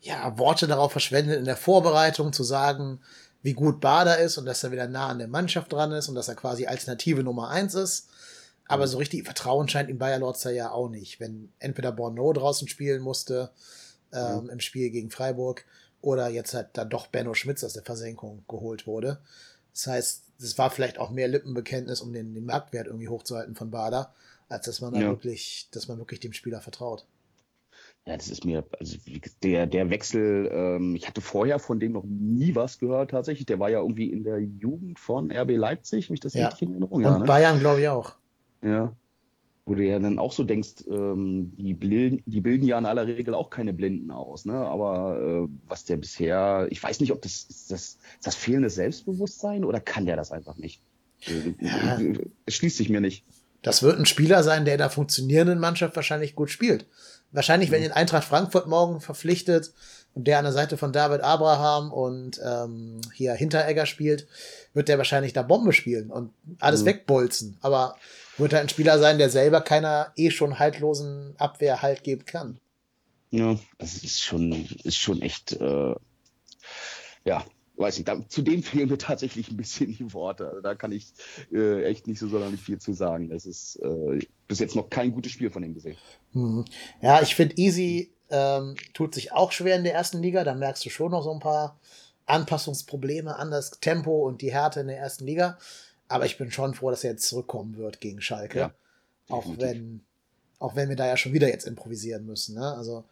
ja, Worte darauf verschwendet in der Vorbereitung zu sagen, wie gut Bader ist und dass er wieder nah an der Mannschaft dran ist und dass er quasi Alternative Nummer eins ist. Aber so richtig Vertrauen scheint ihm Bayer Lorzer ja auch nicht. Wenn entweder Borneau draußen spielen musste ähm, mhm. im Spiel gegen Freiburg oder jetzt halt dann doch Benno Schmitz aus der Versenkung geholt wurde. Das heißt, es war vielleicht auch mehr Lippenbekenntnis, um den, den Marktwert irgendwie hochzuhalten von Bader, als dass man da ja. wirklich, dass man wirklich dem Spieler vertraut. Ja, das ist mir, also der, der Wechsel, ähm, ich hatte vorher von dem noch nie was gehört tatsächlich. Der war ja irgendwie in der Jugend von RB Leipzig, mich das ja. richtig in Erinnerung. Und ja, ne? Bayern, glaube ich, auch. Ja. Wo du ja dann auch so denkst, ähm, die, bilden, die bilden ja in aller Regel auch keine Blinden aus, ne? Aber äh, was der bisher, ich weiß nicht, ob das ist das, ist das fehlende Selbstbewusstsein oder kann der das einfach nicht? Ja. Es schließt sich mir nicht. Das wird ein Spieler sein, der in der funktionierenden Mannschaft wahrscheinlich gut spielt. Wahrscheinlich, wenn mhm. ihn Eintracht Frankfurt morgen verpflichtet und der an der Seite von David Abraham und ähm, hier Hinteregger spielt, wird der wahrscheinlich da Bombe spielen und alles mhm. wegbolzen. Aber wird er ein Spieler sein, der selber keiner eh schon haltlosen Abwehr halt geben kann. Ja, das ist schon, ist schon echt, äh, ja, weiß ich, da, zu dem fehlen mir tatsächlich ein bisschen die Worte. Also da kann ich äh, echt nicht so sonderlich viel zu sagen. Es ist äh, bis jetzt noch kein gutes Spiel von ihm gesehen. Hm. Ja, ich finde Easy ähm, tut sich auch schwer in der ersten Liga. Da merkst du schon noch so ein paar Anpassungsprobleme an das Tempo und die Härte in der ersten Liga. Aber ich bin schon froh, dass er jetzt zurückkommen wird gegen Schalke. Ja, auch wenn, auch wenn wir da ja schon wieder jetzt improvisieren müssen. Ne? Also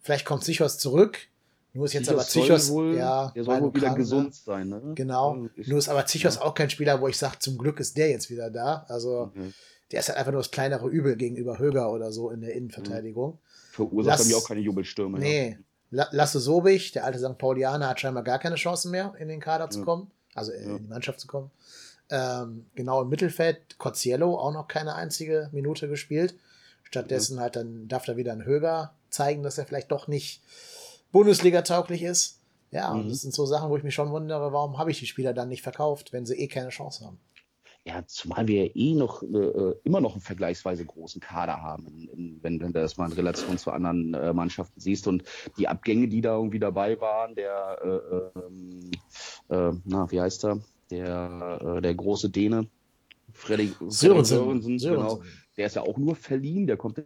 vielleicht kommt Sichos zurück nur ist jetzt aber Zichos, wohl, ja, der soll wohl wieder krank, gesund sein, ne? Genau. Ja, nur ist aber Zichos ja. auch kein Spieler, wo ich sage, zum Glück ist der jetzt wieder da. Also, mhm. der ist halt einfach nur das kleinere Übel gegenüber Höger oder so in der Innenverteidigung. Mhm. Verursacht Lass, mir auch keine Jubelstürme. Nee. Ja. Lasse Sobich, der alte St. Paulianer, hat scheinbar gar keine Chance mehr, in den Kader zu kommen. Also in die Mannschaft zu kommen. Ähm, genau im Mittelfeld, Cozziello auch noch keine einzige Minute gespielt. Stattdessen halt dann darf da wieder ein Höger zeigen, dass er vielleicht doch nicht Bundesliga tauglich ist. Ja, mhm. und das sind so Sachen, wo ich mich schon wundere, warum habe ich die Spieler dann nicht verkauft, wenn sie eh keine Chance haben. Ja, zumal wir ja eh noch äh, immer noch einen vergleichsweise großen Kader haben, in, in, wenn, wenn du das mal in Relation zu anderen äh, Mannschaften siehst. Und die Abgänge, die da irgendwie dabei waren, der, äh, ähm, äh, na, wie heißt er? Der, äh, der große Däne, Freddy Sörensen, genau. Der ist ja auch nur verliehen, der kommt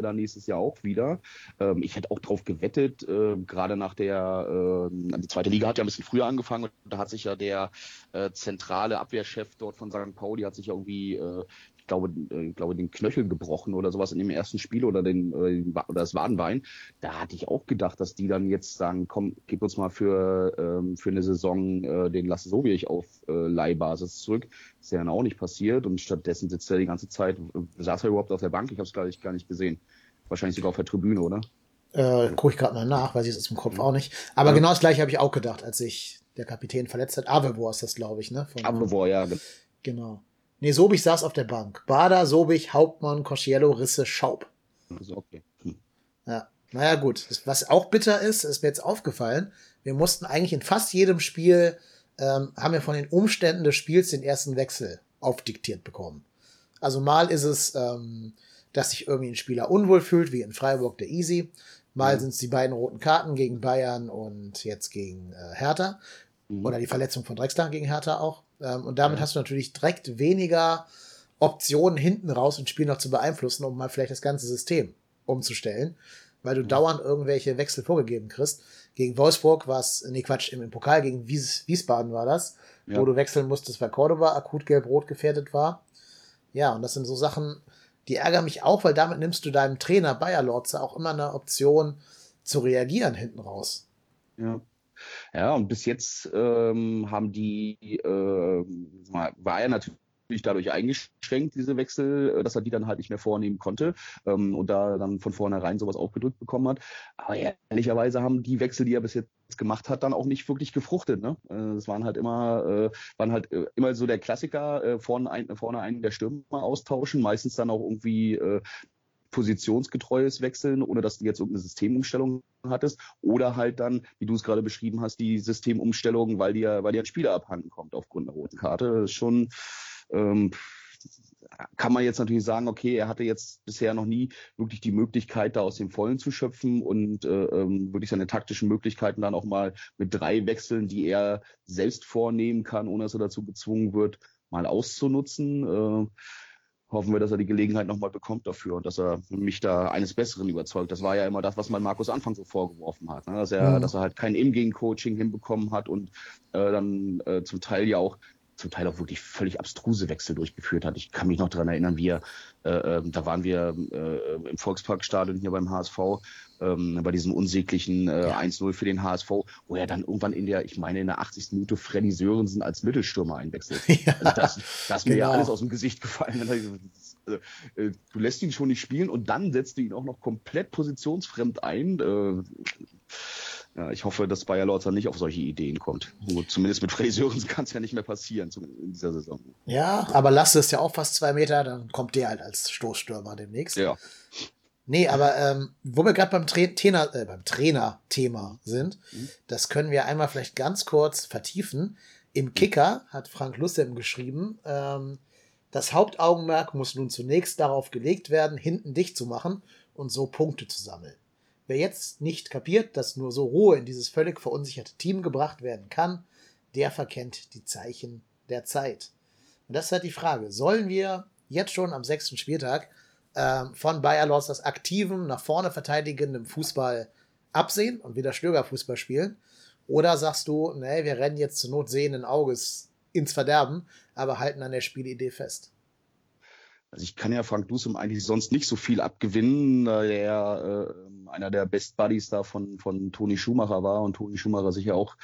dann nächstes Jahr auch wieder. Ähm, ich hätte auch drauf gewettet, äh, gerade nach der, äh, die zweite Liga hat ja ein bisschen früher angefangen und da hat sich ja der äh, zentrale Abwehrchef dort von St. Pauli hat sich ja irgendwie, äh, ich glaube, äh, ich glaube, den Knöchel gebrochen oder sowas in dem ersten Spiel oder den, oder das Wadenbein. Da hatte ich auch gedacht, dass die dann jetzt sagen, komm, gib uns mal für, ähm, für eine Saison äh, den Lasse Sobiech auf äh, Leihbasis zurück. Ist ja dann auch nicht passiert und stattdessen sitzt er die ganze Zeit, saß er überhaupt auf der Bank? Ich habe es gar nicht, gar nicht gesehen. Wahrscheinlich sogar auf der Tribüne, oder? Äh, gucke ich gerade mal nach, weiß ich jetzt im Kopf auch nicht. Aber ja. genau das gleiche habe ich auch gedacht, als sich der Kapitän verletzt hat. Avevor ist das, glaube ich, ne? Avevor, ja. Genau. Nee, Sobich saß auf der Bank. Bader, Sobich, Hauptmann, Cosciello, Risse, Schaub. Also okay. Hm. Ja, naja, gut. Was auch bitter ist, ist mir jetzt aufgefallen, wir mussten eigentlich in fast jedem Spiel, ähm, haben wir von den Umständen des Spiels den ersten Wechsel aufdiktiert bekommen. Also mal ist es, ähm, dass sich irgendwie ein Spieler unwohl fühlt, wie in Freiburg der Easy. Mal mhm. sind es die beiden roten Karten gegen Bayern und jetzt gegen äh, Hertha. Mhm. Oder die Verletzung von Drexler gegen Hertha auch. Ähm, und damit ja. hast du natürlich direkt weniger Optionen hinten raus ein Spiel noch zu beeinflussen, um mal vielleicht das ganze System umzustellen, weil du mhm. dauernd irgendwelche Wechsel vorgegeben kriegst. Gegen Wolfsburg war es, nee Quatsch, im, im Pokal gegen Wies, Wiesbaden war das, ja. wo du wechseln musstest, weil Cordoba akut gelb-rot gefährdet war. Ja, und das sind so Sachen, die ärgern mich auch, weil damit nimmst du deinem Trainer Bayer Lorze auch immer eine Option zu reagieren hinten raus. Ja. Ja, und bis jetzt ähm, haben die, äh, war er natürlich dadurch eingeschränkt, diese Wechsel, äh, dass er die dann halt nicht mehr vornehmen konnte ähm, und da dann von vornherein sowas aufgedrückt bekommen hat. Aber ehrlicherweise haben die Wechsel, die er bis jetzt gemacht hat, dann auch nicht wirklich gefruchtet. Ne? Äh, es waren halt immer, äh, waren halt äh, immer so der Klassiker, äh, vorne, ein, vorne einen der Stürmer austauschen, meistens dann auch irgendwie äh, positionsgetreues Wechseln, ohne dass du jetzt irgendeine Systemumstellung hattest. Oder halt dann, wie du es gerade beschrieben hast, die Systemumstellung, weil dir, weil dir ein Spieler abhanden kommt aufgrund einer roten Karte. Das ist schon ähm, kann man jetzt natürlich sagen, okay, er hatte jetzt bisher noch nie wirklich die Möglichkeit, da aus dem Vollen zu schöpfen und äh, ähm, wirklich seine taktischen Möglichkeiten dann auch mal mit drei Wechseln, die er selbst vornehmen kann, ohne dass er dazu gezwungen wird, mal auszunutzen. Äh, hoffen wir, dass er die Gelegenheit nochmal bekommt dafür und dass er mich da eines Besseren überzeugt. Das war ja immer das, was man Markus Anfang so vorgeworfen hat, ne? dass er, mhm. dass er halt kein Im-Game-Coaching hinbekommen hat und äh, dann äh, zum Teil ja auch zum Teil auch wirklich völlig abstruse Wechsel durchgeführt hat. Ich kann mich noch daran erinnern, wie er, äh, ähm, da waren wir äh, im Volksparkstadion hier beim HSV, ähm, bei diesem unsäglichen äh, ja. 1-0 für den HSV, wo er dann irgendwann in der, ich meine, in der 80. Minute Freddy Sörensen als Mittelstürmer einwechselt. Ja, also das, das ist genau. mir ja genau. alles aus dem Gesicht gefallen. Also, äh, du lässt ihn schon nicht spielen und dann setzt du ihn auch noch komplett positionsfremd ein. Äh, ja, ich hoffe, dass Bayer Lorzer nicht auf solche Ideen kommt. Und zumindest mit Freddy Sörensen kann es ja nicht mehr passieren in dieser Saison. Ja, aber Lasse ist ja auch fast zwei Meter, dann kommt der halt als Stoßstürmer demnächst. Ja. Nee, aber ähm, wo wir gerade beim, Tra Trainer, äh, beim Trainer-Thema sind, mhm. das können wir einmal vielleicht ganz kurz vertiefen. Im mhm. Kicker hat Frank Lussem geschrieben, ähm, das Hauptaugenmerk muss nun zunächst darauf gelegt werden, hinten dicht zu machen und so Punkte zu sammeln. Wer jetzt nicht kapiert, dass nur so Ruhe in dieses völlig verunsicherte Team gebracht werden kann, der verkennt die Zeichen der Zeit. Und das ist halt die Frage. Sollen wir jetzt schon am sechsten Spieltag äh, von Bayer Loss das aktiven, nach vorne verteidigenden Fußball absehen und wieder Stögerfußball spielen? Oder sagst du, nee, wir rennen jetzt zur Not sehenden Auges ins Verderben, aber halten an der Spielidee fest? Also ich kann ja Frank Dusum eigentlich sonst nicht so viel abgewinnen, da er äh, einer der Best Buddies da von, von Toni Schumacher war und Toni Schumacher sich ja auch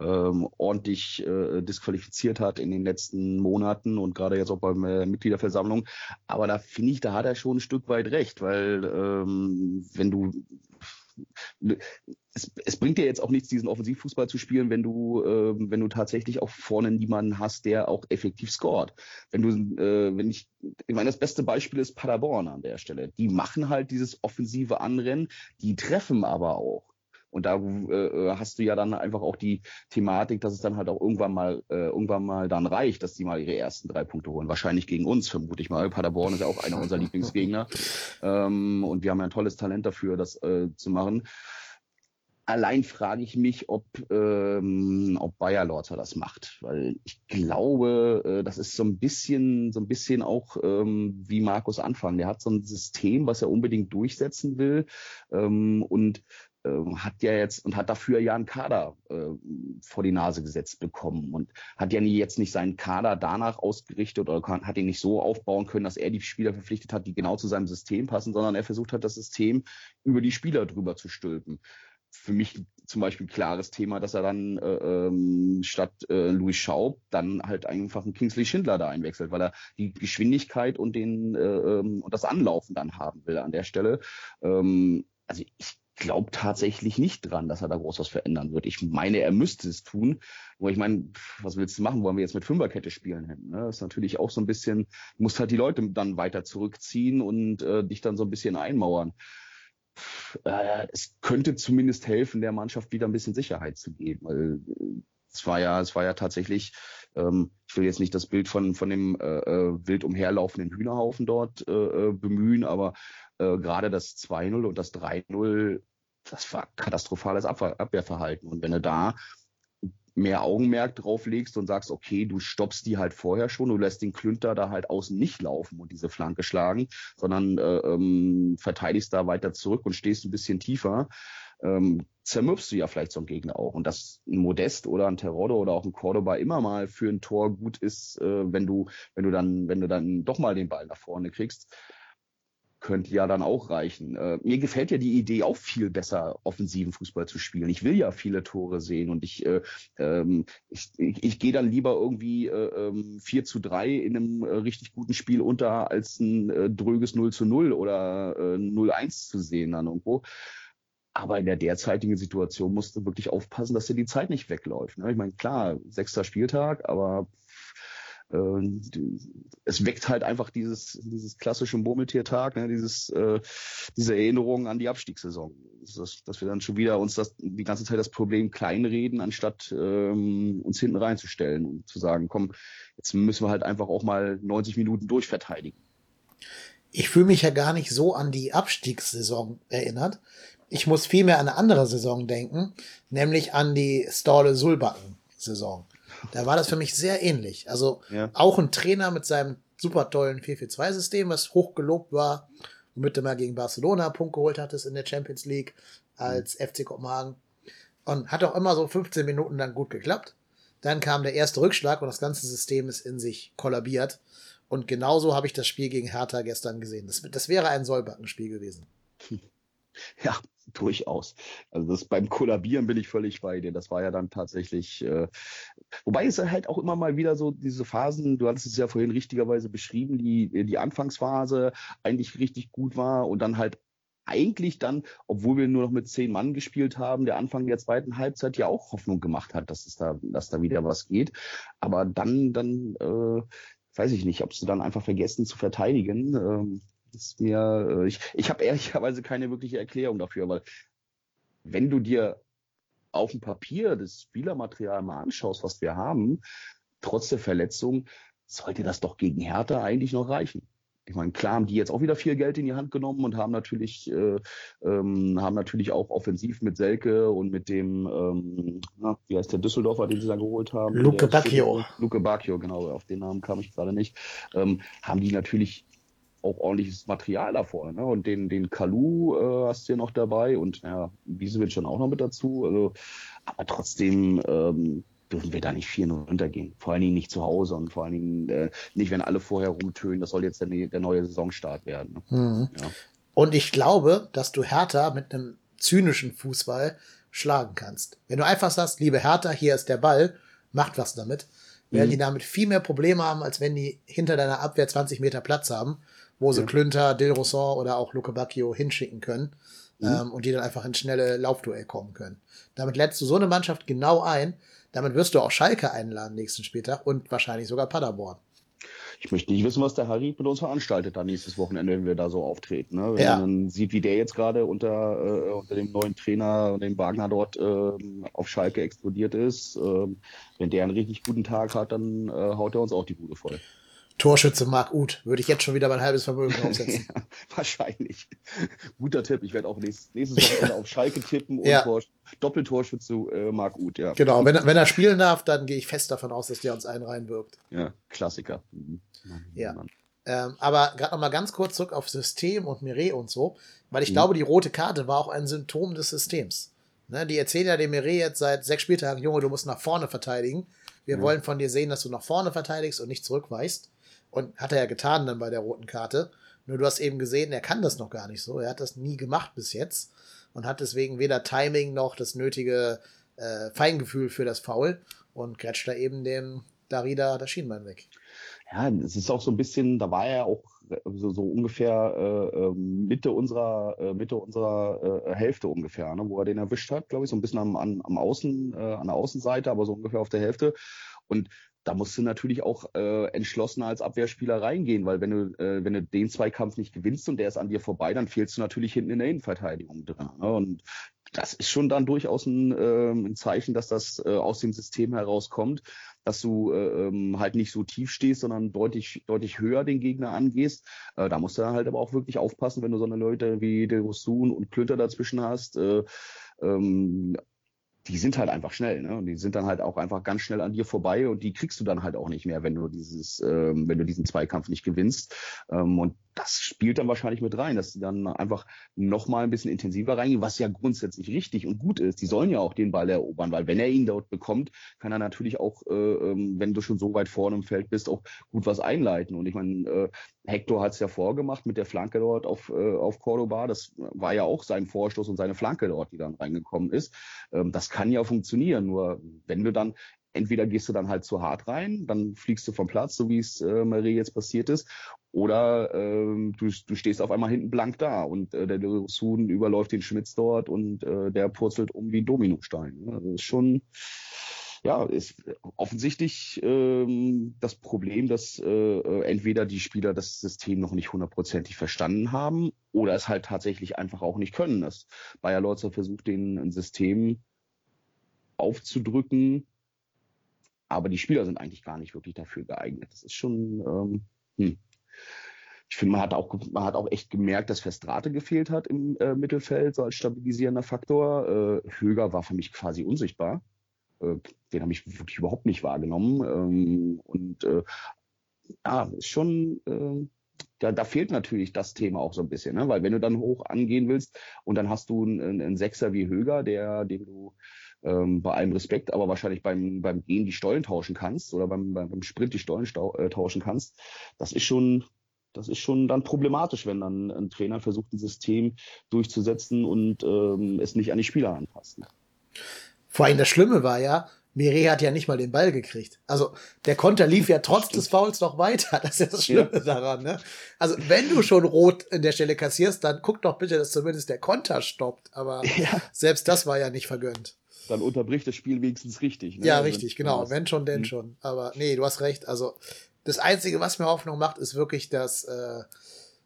ähm, ordentlich äh, disqualifiziert hat in den letzten Monaten und gerade jetzt auch beim äh, Mitgliederversammlung. Aber da finde ich, da hat er schon ein Stück weit recht, weil ähm, wenn du es, es bringt dir jetzt auch nichts, diesen Offensivfußball zu spielen, wenn du, äh, wenn du tatsächlich auch vorne niemanden hast, der auch effektiv scored. Wenn du, äh, wenn ich, ich meine, das beste Beispiel ist Paderborn an der Stelle. Die machen halt dieses offensive Anrennen, die treffen aber auch. Und da äh, hast du ja dann einfach auch die Thematik, dass es dann halt auch irgendwann mal, äh, irgendwann mal dann reicht, dass die mal ihre ersten drei Punkte holen. Wahrscheinlich gegen uns, vermute ich mal. Paderborn ist ja auch einer unserer Lieblingsgegner. Ähm, und wir haben ja ein tolles Talent dafür, das äh, zu machen. Allein frage ich mich, ob, ähm, ob Bayer Lorzer das macht, weil ich glaube, äh, das ist so ein bisschen, so ein bisschen auch ähm, wie Markus Anfang. Der hat so ein System, was er unbedingt durchsetzen will ähm, und hat ja jetzt und hat dafür ja einen Kader äh, vor die Nase gesetzt bekommen und hat ja nie, jetzt nicht seinen Kader danach ausgerichtet oder kann, hat ihn nicht so aufbauen können, dass er die Spieler verpflichtet hat, die genau zu seinem System passen, sondern er versucht hat, das System über die Spieler drüber zu stülpen. Für mich zum Beispiel klares Thema, dass er dann äh, ähm, statt äh, Louis Schaub dann halt einfach einen Kingsley Schindler da einwechselt, weil er die Geschwindigkeit und den äh, ähm, und das Anlaufen dann haben will an der Stelle. Ähm, also ich glaube tatsächlich nicht dran, dass er da groß was verändern wird. Ich meine, er müsste es tun. Aber ich meine, was willst du machen? Wollen wir jetzt mit Fünferkette spielen? Ne? Das ist natürlich auch so ein bisschen, du musst halt die Leute dann weiter zurückziehen und äh, dich dann so ein bisschen einmauern. Äh, es könnte zumindest helfen, der Mannschaft wieder ein bisschen Sicherheit zu geben. Weil äh, es war ja, es war ja tatsächlich, ähm, ich will jetzt nicht das Bild von, von dem äh, äh wild umherlaufenden Hühnerhaufen dort äh, äh, bemühen, aber äh, gerade das 2-0 und das 3-0, das war katastrophales Abwehr Abwehrverhalten. Und wenn du da mehr Augenmerk drauf legst und sagst, okay, du stoppst die halt vorher schon, du lässt den Klünter da halt außen nicht laufen und diese Flanke schlagen, sondern äh, ähm, verteidigst da weiter zurück und stehst ein bisschen tiefer, ähm, zermürbst du ja vielleicht so einen Gegner auch. Und dass ein Modest oder ein Terodde oder auch ein Cordoba immer mal für ein Tor gut ist, äh, wenn du, wenn du dann, wenn du dann doch mal den Ball nach vorne kriegst, könnte ja dann auch reichen. Äh, mir gefällt ja die Idee auch viel besser, offensiven Fußball zu spielen. Ich will ja viele Tore sehen und ich, äh, ähm, ich, ich, ich gehe dann lieber irgendwie äh, 4 ähm, zu 3 in einem äh, richtig guten Spiel unter, als ein äh, dröges 0 zu 0 oder äh, 0-1 zu sehen dann irgendwo. Aber in der derzeitigen Situation musst du wirklich aufpassen, dass dir die Zeit nicht wegläuft. Ne? Ich meine, klar, sechster Spieltag, aber es weckt halt einfach dieses, dieses klassische Murmeltiertag, ne, dieses, äh, diese Erinnerung an die Abstiegssaison. Das, dass wir dann schon wieder uns das, die ganze Zeit das Problem kleinreden, anstatt ähm, uns hinten reinzustellen und zu sagen, komm, jetzt müssen wir halt einfach auch mal 90 Minuten durchverteidigen. Ich fühle mich ja gar nicht so an die Abstiegssaison erinnert. Ich muss vielmehr an eine andere Saison denken, nämlich an die Storle-Sulbacken-Saison. Da war das für mich sehr ähnlich. Also ja. auch ein Trainer mit seinem super tollen 4-4-2-System, was hochgelobt war, womit du mal gegen Barcelona einen Punkt geholt hattest in der Champions League als mhm. FC Kopenhagen. Und hat auch immer so 15 Minuten dann gut geklappt. Dann kam der erste Rückschlag und das ganze System ist in sich kollabiert. Und genauso habe ich das Spiel gegen Hertha gestern gesehen. Das, das wäre ein Sollbackenspiel gewesen. Ja, durchaus. Also das beim Kollabieren bin ich völlig bei dir. Das war ja dann tatsächlich, äh, wobei es halt auch immer mal wieder so diese Phasen, du hattest es ja vorhin richtigerweise beschrieben, die, die Anfangsphase eigentlich richtig gut war und dann halt eigentlich dann, obwohl wir nur noch mit zehn Mann gespielt haben, der Anfang der zweiten Halbzeit ja auch Hoffnung gemacht hat, dass es da, dass da wieder was geht. Aber dann, dann, äh, weiß ich nicht, ob sie dann einfach vergessen zu verteidigen. Ähm, ist mir, äh, ich, ich habe ehrlicherweise keine wirkliche Erklärung dafür, weil wenn du dir auf dem Papier das Spielermaterial mal anschaust, was wir haben, trotz der Verletzung, sollte das doch gegen Hertha eigentlich noch reichen. Ich meine, klar haben die jetzt auch wieder viel Geld in die Hand genommen und haben natürlich, äh, ähm, haben natürlich auch offensiv mit Selke und mit dem, ähm, na, wie heißt der Düsseldorfer, den sie da geholt haben? Luke Bacchio. Luke Bacchio, genau, auf den Namen kam ich gerade nicht. Ähm, haben die natürlich auch ordentliches Material davor. Ne? Und den, den Kalu äh, hast du ja noch dabei und ja, Biesewitsch schon auch noch mit dazu. Also, aber trotzdem ähm, dürfen wir da nicht 4-0 runtergehen. Vor allen Dingen nicht zu Hause und vor allen Dingen äh, nicht, wenn alle vorher rumtönen. Das soll jetzt der, der neue Saisonstart werden. Ne? Mhm. Ja. Und ich glaube, dass du Hertha mit einem zynischen Fußball schlagen kannst. Wenn du einfach sagst, liebe Hertha, hier ist der Ball, macht was damit, werden mhm. die damit viel mehr Probleme haben, als wenn die hinter deiner Abwehr 20 Meter Platz haben wo sie ja. Klünter, Dilroson oder auch Luke Bacchio hinschicken können mhm. ähm, und die dann einfach ins schnelle Laufduell kommen können. Damit lädst du so eine Mannschaft genau ein. Damit wirst du auch Schalke einladen nächsten Spieltag und wahrscheinlich sogar Paderborn. Ich möchte nicht wissen, was der Harry mit uns veranstaltet da nächstes Wochenende, wenn wir da so auftreten. Ne? Wenn ja. man sieht, wie der jetzt gerade unter, äh, unter dem neuen Trainer, dem Wagner dort äh, auf Schalke explodiert ist, äh, wenn der einen richtig guten Tag hat, dann äh, haut er uns auch die Bude voll. Torschütze Marc Uth. Würde ich jetzt schon wieder mein halbes Vermögen draufsetzen. ja, wahrscheinlich. Guter Tipp. Ich werde auch nächstes, nächstes Wochenende auf Schalke tippen und ja. Tor, Doppeltorschütze äh, Marc Uth, ja. Genau, wenn, wenn er spielen darf, dann gehe ich fest davon aus, dass der uns einen reinwirkt. Ja, Klassiker. Mhm. ja. Ähm, aber gerade noch mal ganz kurz zurück auf System und Mireille und so, weil ich mhm. glaube, die rote Karte war auch ein Symptom des Systems. Ne, die erzählen ja dem Mireille jetzt seit sechs Spieltagen, Junge, du musst nach vorne verteidigen. Wir ja. wollen von dir sehen, dass du nach vorne verteidigst und nicht zurückweichst. Und hat er ja getan dann bei der roten Karte. Nur du hast eben gesehen, er kann das noch gar nicht so. Er hat das nie gemacht bis jetzt und hat deswegen weder Timing noch das nötige äh, Feingefühl für das Foul und grätscht da eben dem Darida das Schienbein weg. Ja, es ist auch so ein bisschen, da war er auch so, so ungefähr äh, ähm, Mitte unserer äh, Mitte unserer äh, Hälfte ungefähr, ne, wo er den erwischt hat, glaube ich, so ein bisschen am, am, am Außen, äh, an der Außenseite, aber so ungefähr auf der Hälfte. Und da musst du natürlich auch äh, entschlossener als Abwehrspieler reingehen, weil wenn du, äh, wenn du den Zweikampf nicht gewinnst und der ist an dir vorbei, dann fehlst du natürlich hinten in der Innenverteidigung drin. Ne? Und das ist schon dann durchaus ein, äh, ein Zeichen, dass das äh, aus dem System herauskommt, dass du äh, ähm, halt nicht so tief stehst, sondern deutlich, deutlich höher den Gegner angehst. Äh, da musst du halt aber auch wirklich aufpassen, wenn du so eine Leute wie De Rosun und Klünter dazwischen hast. Äh, ähm, die sind halt einfach schnell, ne? Und die sind dann halt auch einfach ganz schnell an dir vorbei und die kriegst du dann halt auch nicht mehr, wenn du dieses, ähm, wenn du diesen Zweikampf nicht gewinnst. Ähm, und das spielt dann wahrscheinlich mit rein, dass sie dann einfach noch mal ein bisschen intensiver reingehen, was ja grundsätzlich richtig und gut ist. Die sollen ja auch den Ball erobern, weil wenn er ihn dort bekommt, kann er natürlich auch, äh, ähm, wenn du schon so weit vorne im Feld bist, auch gut was einleiten. Und ich meine, äh, Hector hat es ja vorgemacht mit der Flanke dort auf, äh, auf Cordoba. Das war ja auch sein Vorstoß und seine Flanke dort, die dann reingekommen ist. Ähm, das kann ja funktionieren. Nur wenn du dann entweder gehst du dann halt zu hart rein, dann fliegst du vom Platz, so wie es äh, Marie jetzt passiert ist, oder ähm, du, du stehst auf einmal hinten blank da und äh, der Suden überläuft den Schmitz dort und äh, der purzelt um wie ein Dominostein. Also das ist schon, ja, ist offensichtlich ähm, das Problem, dass äh, äh, entweder die Spieler das System noch nicht hundertprozentig verstanden haben oder es halt tatsächlich einfach auch nicht können. Das Bayer Lorzer versucht, den ein System aufzudrücken, aber die Spieler sind eigentlich gar nicht wirklich dafür geeignet. Das ist schon, ähm, hm. Ich finde, man hat auch, man hat auch echt gemerkt, dass Verstrate gefehlt hat im äh, Mittelfeld, so als stabilisierender Faktor. Äh, Höger war für mich quasi unsichtbar. Äh, den habe ich wirklich überhaupt nicht wahrgenommen. Ähm, und äh, ja, ist schon, äh, da, da fehlt natürlich das Thema auch so ein bisschen, ne? weil wenn du dann hoch angehen willst und dann hast du einen, einen Sechser wie Höger, der, dem du ähm, bei allem Respekt, aber wahrscheinlich beim, beim Gehen die Stollen tauschen kannst oder beim, beim Sprint die Stollen äh, tauschen kannst, das ist schon, das ist schon dann problematisch, wenn dann ein Trainer versucht, ein System durchzusetzen und ähm, es nicht an die Spieler anpasst. Vor allem das Schlimme war ja, Mire hat ja nicht mal den Ball gekriegt. Also der Konter lief ja trotz des Fouls noch weiter. Das ist ja das Schlimme ja. daran. Ne? Also wenn du schon rot in der Stelle kassierst, dann guck doch bitte, dass zumindest der Konter stoppt. Aber ja. selbst das war ja nicht vergönnt dann unterbricht das Spiel wenigstens richtig. Ne? Ja, richtig, genau. Wenn schon, denn mhm. schon. Aber nee, du hast recht. Also das Einzige, was mir Hoffnung macht, ist wirklich, dass, äh,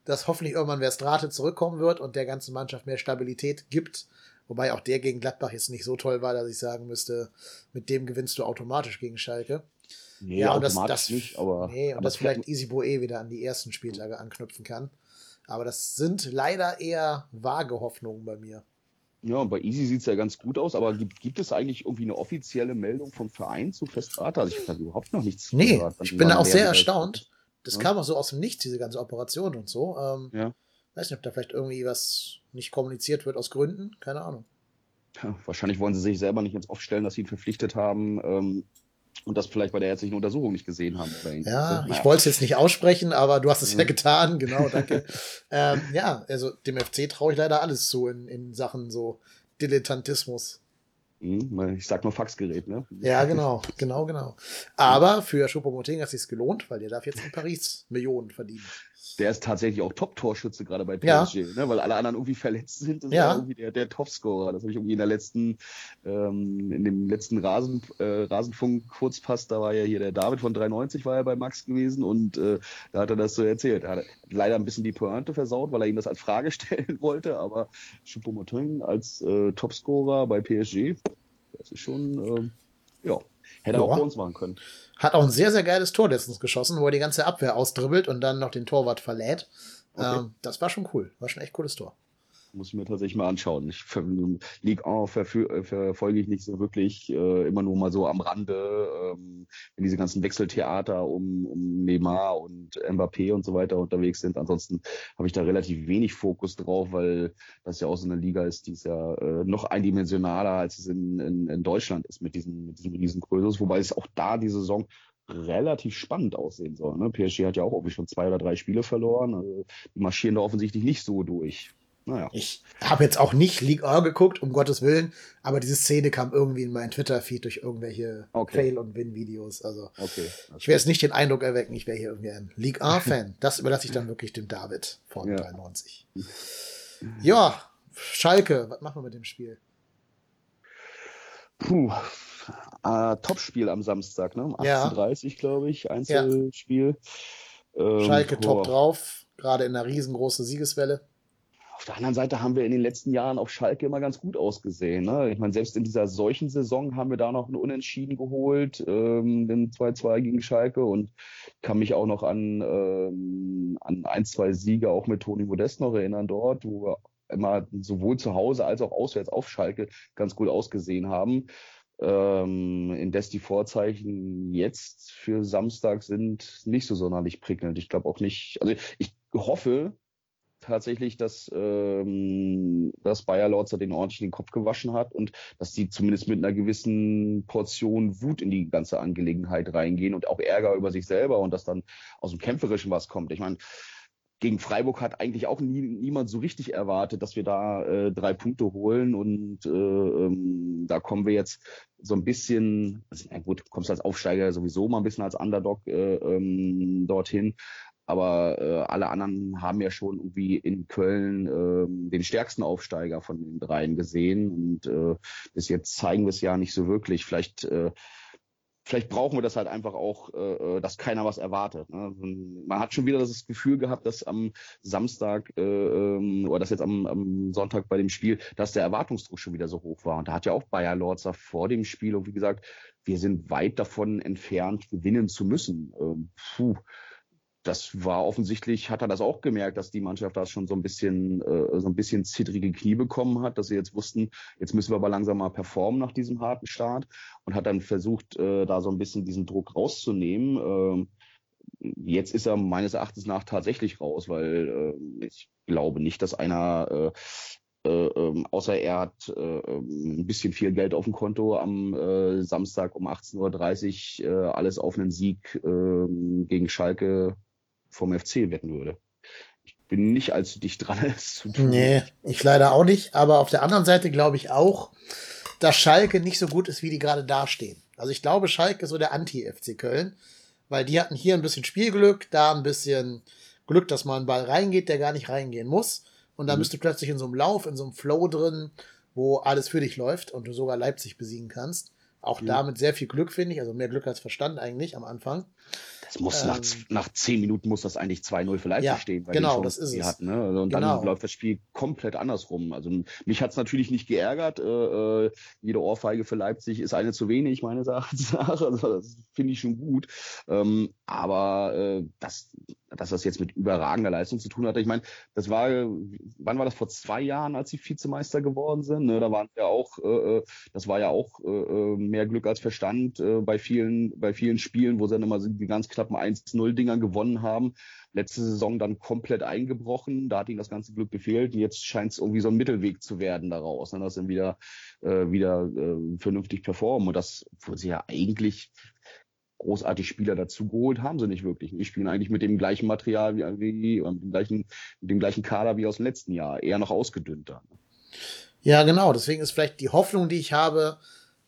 dass hoffentlich irgendwann Verstrate zurückkommen wird und der ganzen Mannschaft mehr Stabilität gibt. Wobei auch der gegen Gladbach jetzt nicht so toll war, dass ich sagen müsste, mit dem gewinnst du automatisch gegen Schalke. Nee, ja, und das, das nicht, aber. Nee, und aber dass vielleicht Easy Boe wieder an die ersten Spieltage anknüpfen kann. Aber das sind leider eher vage Hoffnungen bei mir. Ja, bei Easy sieht es ja ganz gut aus, aber gibt, gibt es eigentlich irgendwie eine offizielle Meldung vom Verein zu Festrate? Also ich habe überhaupt noch nichts Nee, gehört, ich bin da auch sehr erstaunt. Das ja. kam auch so aus dem Nichts, diese ganze Operation und so. Ähm, ja. Weiß nicht, ob da vielleicht irgendwie was nicht kommuniziert wird aus Gründen, keine Ahnung. Ja, wahrscheinlich wollen sie sich selber nicht ins Off stellen, dass sie ihn verpflichtet haben. Ähm, und das vielleicht bei der ärztlichen Untersuchung nicht gesehen haben. Ja, ich wollte es jetzt nicht aussprechen, aber du hast es ja, ja getan, genau, danke. ähm, ja, also dem FC traue ich leider alles zu in, in Sachen so Dilettantismus. Mhm, ich sag nur Faxgerät, ne? Ja, genau, genau, genau. Aber für Choupo-Moting hat es sich gelohnt, weil der darf jetzt in Paris Millionen verdienen der ist tatsächlich auch Top-Torschütze gerade bei PSG, ja. ne? weil alle anderen irgendwie verletzt sind. Das ja. irgendwie der, der Topscorer. Das habe ich irgendwie in der letzten, ähm, in dem letzten Rasen, äh, Rasenfunk-Kurzpass, da war ja hier der David von 93 war ja bei Max gewesen und äh, da hat er das so erzählt. Er hat leider ein bisschen die Pointe versaut, weil er ihm das als Frage stellen wollte, aber Choupo-Moting als äh, Topscorer bei PSG, das ist schon, äh, ja, hätte er auch bei uns machen können. Hat auch ein sehr, sehr geiles Tor letztens geschossen, wo er die ganze Abwehr ausdribbelt und dann noch den Torwart verlädt. Okay. Ähm, das war schon cool. War schon echt cooles Tor. Muss ich mir tatsächlich mal anschauen. Ich, League 1 verfolge ich nicht so wirklich, äh, immer nur mal so am Rande, ähm, wenn diese ganzen Wechseltheater um, um Neymar und Mbappé und so weiter unterwegs sind. Ansonsten habe ich da relativ wenig Fokus drauf, weil das ja auch so eine Liga ist, die ist ja äh, noch eindimensionaler, als es in, in, in Deutschland ist mit diesem, mit diesem Riesengrößes, wobei es auch da die Saison relativ spannend aussehen soll. Ne? PSG hat ja auch irgendwie schon zwei oder drei Spiele verloren. Also die marschieren da offensichtlich nicht so durch. Naja. Ich habe jetzt auch nicht League 1 geguckt, um Gottes Willen, aber diese Szene kam irgendwie in meinen Twitter-Feed durch irgendwelche okay. Fail- und Win-Videos. Also okay, ich werde jetzt nicht den Eindruck erwecken, ich wäre hier irgendwie ein League 1-Fan. das überlasse ich dann wirklich dem David von ja. 93. Ja, Schalke, was machen wir mit dem Spiel? Puh. Äh, Topspiel am Samstag, ne? Um 18.30 ja. glaube ich, Einzelspiel. Ja. Ähm, Schalke boah. top drauf, gerade in einer riesengroßen Siegeswelle. Auf der anderen Seite haben wir in den letzten Jahren auf Schalke immer ganz gut ausgesehen. Ne? Ich meine, selbst in dieser solchen Saison haben wir da noch einen Unentschieden geholt, ähm, den 2-2 gegen Schalke und kann mich auch noch an, ähm, an ein, zwei Siege auch mit Toni Modest noch erinnern dort, wo wir immer sowohl zu Hause als auch auswärts auf Schalke ganz gut ausgesehen haben. Ähm, indes die Vorzeichen jetzt für Samstag sind nicht so sonderlich prickelnd. Ich glaube auch nicht, also ich hoffe tatsächlich, dass, ähm, dass Bayer Lorzer den ordentlich den Kopf gewaschen hat und dass die zumindest mit einer gewissen Portion Wut in die ganze Angelegenheit reingehen und auch Ärger über sich selber und dass dann aus dem Kämpferischen was kommt. Ich meine, gegen Freiburg hat eigentlich auch nie, niemand so richtig erwartet, dass wir da äh, drei Punkte holen und äh, ähm, da kommen wir jetzt so ein bisschen, also, na gut, kommst als Aufsteiger sowieso mal ein bisschen als Underdog äh, ähm, dorthin, aber äh, alle anderen haben ja schon irgendwie in Köln äh, den stärksten Aufsteiger von den dreien gesehen und äh, bis jetzt zeigen wir es ja nicht so wirklich. Vielleicht äh, vielleicht brauchen wir das halt einfach auch, äh, äh, dass keiner was erwartet. Ne? Man hat schon wieder das Gefühl gehabt, dass am Samstag äh, ähm, oder dass jetzt am, am Sonntag bei dem Spiel, dass der Erwartungsdruck schon wieder so hoch war. Und da hat ja auch Bayer Lorzer vor dem Spiel irgendwie gesagt, wir sind weit davon entfernt, gewinnen zu müssen. Ähm, puh das war offensichtlich, hat er das auch gemerkt, dass die Mannschaft da schon so ein bisschen, äh, so ein bisschen zittrige Knie bekommen hat, dass sie jetzt wussten, jetzt müssen wir aber langsam mal performen nach diesem harten Start und hat dann versucht, äh, da so ein bisschen diesen Druck rauszunehmen. Ähm, jetzt ist er meines Erachtens nach tatsächlich raus, weil äh, ich glaube nicht, dass einer äh, äh, ähm, außer er hat äh, ähm, ein bisschen viel Geld auf dem Konto am äh, Samstag um 18.30 Uhr äh, alles auf einen Sieg äh, gegen Schalke vom FC wetten würde. Ich bin nicht allzu dicht dran, es zu tun. Nee, ich leider auch nicht. Aber auf der anderen Seite glaube ich auch, dass Schalke nicht so gut ist, wie die gerade dastehen. Also ich glaube, Schalke ist so der Anti-FC Köln, weil die hatten hier ein bisschen Spielglück, da ein bisschen Glück, dass mal ein Ball reingeht, der gar nicht reingehen muss. Und dann mhm. bist du plötzlich in so einem Lauf, in so einem Flow drin, wo alles für dich läuft und du sogar Leipzig besiegen kannst. Auch mhm. damit sehr viel Glück, finde ich. Also mehr Glück als Verstand eigentlich am Anfang. Es muss ähm, nach, nach zehn Minuten muss das eigentlich 2-0 für Leipzig ja, stehen, weil genau, die das ist es. Hat, ne? Also, und genau. dann läuft das Spiel komplett andersrum. Also mich hat es natürlich nicht geärgert. Äh, äh, jede Ohrfeige für Leipzig ist eine zu wenig, meines Erachtens. Also das finde ich schon gut. Ähm, aber äh, das, dass das jetzt mit überragender Leistung zu tun hatte. Ich meine, das war, wann war das vor zwei Jahren, als sie Vizemeister geworden sind? Ne? Da waren ja auch, äh, äh das war ja auch äh, äh, mehr Glück als Verstand äh, bei vielen, bei vielen Spielen, wo sie dann immer die ganz knappen 1-0-Dinger gewonnen haben. Letzte Saison dann komplett eingebrochen, da hat ihnen das ganze Glück gefehlt. Und jetzt scheint es irgendwie so ein Mittelweg zu werden daraus, ne? dass sie wieder, äh, wieder äh, vernünftig performen. Und das, wo sie ja eigentlich großartig Spieler dazugeholt haben sie nicht wirklich. Die spielen eigentlich mit dem gleichen Material wie, wie mit dem gleichen, mit dem gleichen Kader wie aus dem letzten Jahr, eher noch ausgedünnter. Ja, genau. Deswegen ist vielleicht die Hoffnung, die ich habe,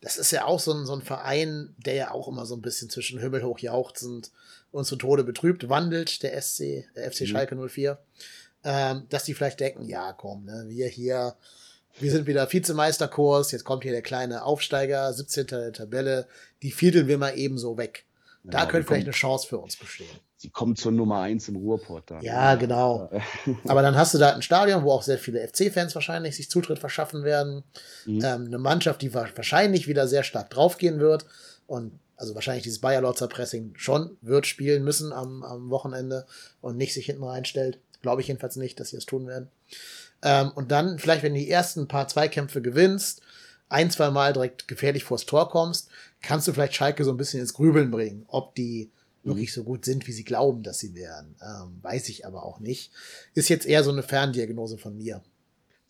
das ist ja auch so ein, so ein Verein, der ja auch immer so ein bisschen zwischen Himmel hoch jauchzend und zu Tode betrübt wandelt, der SC, der FC mhm. Schalke 04, ähm, dass die vielleicht denken, ja, komm, ne, wir hier, wir sind wieder Vizemeisterkurs, jetzt kommt hier der kleine Aufsteiger, 17. der Tabelle, die vierteln wir mal eben so weg. Da ja, könnte vielleicht eine Chance für uns bestehen. Sie kommen zur Nummer eins im Ruhrport dann. Ja, genau. Aber dann hast du da ein Stadion, wo auch sehr viele FC-Fans wahrscheinlich sich Zutritt verschaffen werden. Mhm. Ähm, eine Mannschaft, die wahrscheinlich wieder sehr stark draufgehen wird. Und also wahrscheinlich dieses Bayer Lorzer Pressing schon wird spielen müssen am, am Wochenende und nicht sich hinten reinstellt. Glaube ich jedenfalls nicht, dass sie es tun werden. Ähm, und dann vielleicht, wenn du die ersten paar Zweikämpfe gewinnst, ein, zwei Mal direkt gefährlich vors Tor kommst, kannst du vielleicht Schalke so ein bisschen ins Grübeln bringen, ob die mhm. wirklich so gut sind, wie sie glauben, dass sie wären. Ähm, weiß ich aber auch nicht. Ist jetzt eher so eine Ferndiagnose von mir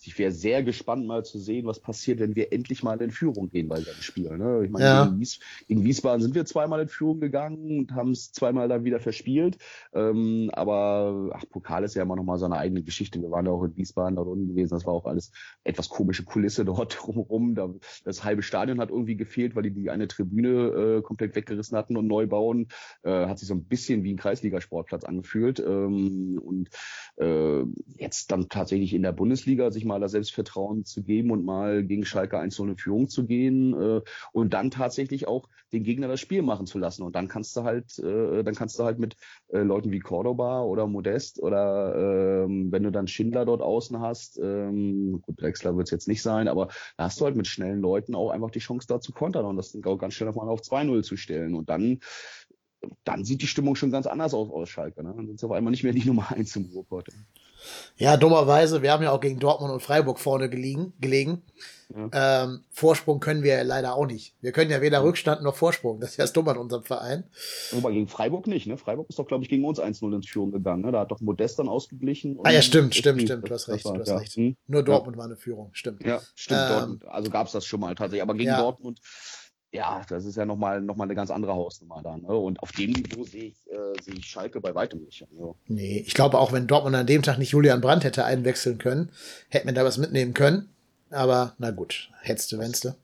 ich wäre sehr gespannt, mal zu sehen, was passiert, wenn wir endlich mal in Führung gehen bei diesem Spiel. Ne? Ich meine, ja. gegen, Wies gegen, Wiesbaden sind wir zweimal in Führung gegangen und haben es zweimal dann wieder verspielt. Ähm, aber ach, Pokal ist ja immer noch mal so eine eigene Geschichte. Wir waren ja auch in Wiesbaden da unten gewesen. Das war auch alles etwas komische Kulisse dort drumherum. Da, das halbe Stadion hat irgendwie gefehlt, weil die die eine Tribüne äh, komplett weggerissen hatten und neu bauen. Äh, hat sich so ein bisschen wie ein Kreisligasportplatz angefühlt. Ähm, und äh, jetzt dann tatsächlich in der Bundesliga sich mal mal das Selbstvertrauen zu geben und mal gegen Schalke 1 in Führung zu gehen äh, und dann tatsächlich auch den Gegner das Spiel machen zu lassen. Und dann kannst du halt, äh, dann kannst du halt mit äh, Leuten wie Cordoba oder Modest oder ähm, wenn du dann Schindler dort außen hast, ähm, gut, Drexler wird es jetzt nicht sein, aber da hast du halt mit schnellen Leuten auch einfach die Chance da zu kontern und das auch ganz schnell mal auf 2-0 zu stellen. Und dann dann sieht die Stimmung schon ganz anders aus aus Schalke. Ne? Dann sind sie auf einmal nicht mehr die Nummer eins im Ruhrpott. Ja, dummerweise, wir haben ja auch gegen Dortmund und Freiburg vorne gelegen. gelegen. Ja. Ähm, Vorsprung können wir ja leider auch nicht. Wir können ja weder Rückstand noch Vorsprung. Das ist ja das Dumme an unserem Verein. Aber gegen Freiburg nicht, ne? Freiburg ist doch, glaube ich, gegen uns 1-0 ins Führung gegangen. Ne? Da hat doch Modest dann ausgeglichen. Ah ja, stimmt, stimmt, stimmt. Du hast recht, war, du hast ja. recht. Hm? Nur Dortmund ja. war eine Führung, stimmt. Ja, stimmt. Ähm, Dortmund. Also gab es das schon mal tatsächlich. Aber gegen. Dortmund ja, das ist ja nochmal noch mal eine ganz andere Hausnummer dann. Ne? Und auf dem Niveau sehe ich, äh, sehe ich Schalke bei weitem nicht. Also. Nee, ich glaube auch, wenn Dortmund an dem Tag nicht Julian Brandt hätte einwechseln können, hätte man da was mitnehmen können. Aber na gut, hättest du, wennst du.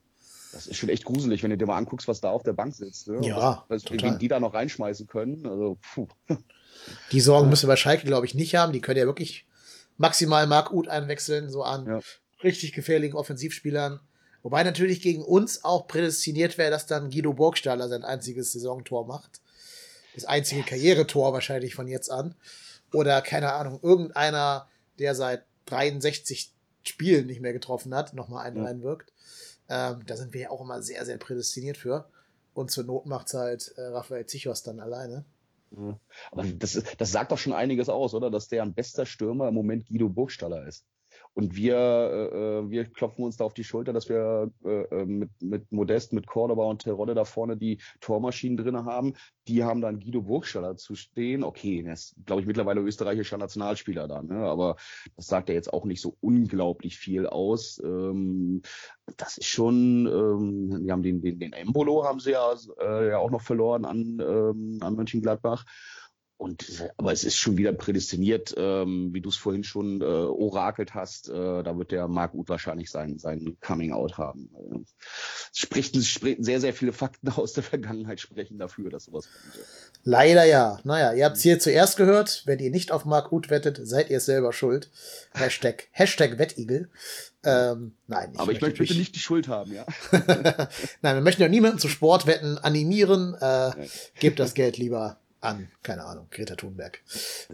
Das ist schon echt gruselig, wenn du dir mal anguckst, was da auf der Bank sitzt. Ne? Ja, was, was die da noch reinschmeißen können. Also, puh. Die Sorgen ja. müsste bei Schalke, glaube ich, nicht haben. Die können ja wirklich maximal Mark Uth einwechseln, so an ja. richtig gefährlichen Offensivspielern. Wobei natürlich gegen uns auch prädestiniert wäre, dass dann Guido Burgstaller sein einziges Saisontor macht. Das einzige Karrieretor wahrscheinlich von jetzt an. Oder keine Ahnung, irgendeiner, der seit 63 Spielen nicht mehr getroffen hat, nochmal einen ja. reinwirkt. Ähm, da sind wir ja auch immer sehr, sehr prädestiniert für. Und zur Not macht halt äh, Raphael Zichos dann alleine. Ja. Aber das, das sagt doch schon einiges aus, oder? Dass der ein bester Stürmer im Moment Guido Burgstaller ist. Und wir, äh, äh, wir klopfen uns da auf die Schulter, dass wir äh, äh, mit, mit Modest, mit Cordoba und Terodde da vorne die Tormaschinen drin haben. Die haben dann Guido Burgstaller zu stehen. Okay, der ist, glaube ich, mittlerweile österreichischer Nationalspieler da, ne? aber das sagt ja jetzt auch nicht so unglaublich viel aus. Ähm, das ist schon, ähm, die haben den, den, den Embolo haben sie ja, äh, ja auch noch verloren an, ähm, an Mönchengladbach. Und aber es ist schon wieder prädestiniert, ähm, wie du es vorhin schon äh, orakelt hast. Äh, da wird der Marc Uth wahrscheinlich sein, sein Coming Out haben. Äh, spricht, spricht sehr, sehr viele Fakten aus der Vergangenheit sprechen dafür, dass sowas kommt. Leider ja. Naja, ihr habt es hier zuerst gehört. Wenn ihr nicht auf Marc Uth wettet, seid ihr selber schuld. Hashtag, Hashtag Wettigel. Ähm, nein. Ich Aber ich möchte bitte nicht die Schuld haben, ja. nein, wir möchten ja niemanden zu Sportwetten animieren. Äh, gebt das Geld lieber an, keine Ahnung, Greta Thunberg.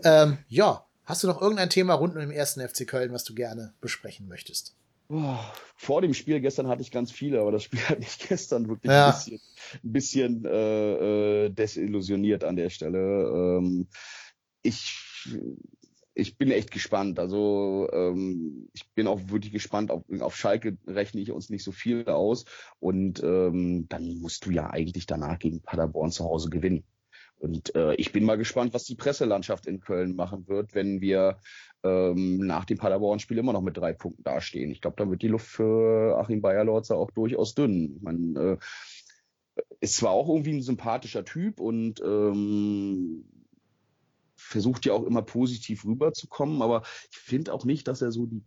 Ähm, ja, hast du noch irgendein Thema rund um den ersten FC Köln, was du gerne besprechen möchtest? vor dem Spiel gestern hatte ich ganz viele, aber das Spiel hat mich gestern wirklich ja. ein bisschen, ein bisschen äh, äh, desillusioniert an der Stelle. Ähm, ich ich bin echt gespannt. Also ähm, ich bin auch wirklich gespannt. Auf, auf Schalke rechne ich uns nicht so viel aus. Und ähm, dann musst du ja eigentlich danach gegen Paderborn zu Hause gewinnen. Und äh, ich bin mal gespannt, was die Presselandschaft in Köln machen wird, wenn wir ähm, nach dem Paderborn-Spiel immer noch mit drei Punkten dastehen. Ich glaube, da wird die Luft für Achim Bayerlorzer auch durchaus dünn. Man äh, ist zwar auch irgendwie ein sympathischer Typ und ähm, versucht ja auch immer positiv rüberzukommen, aber ich finde auch nicht, dass er so die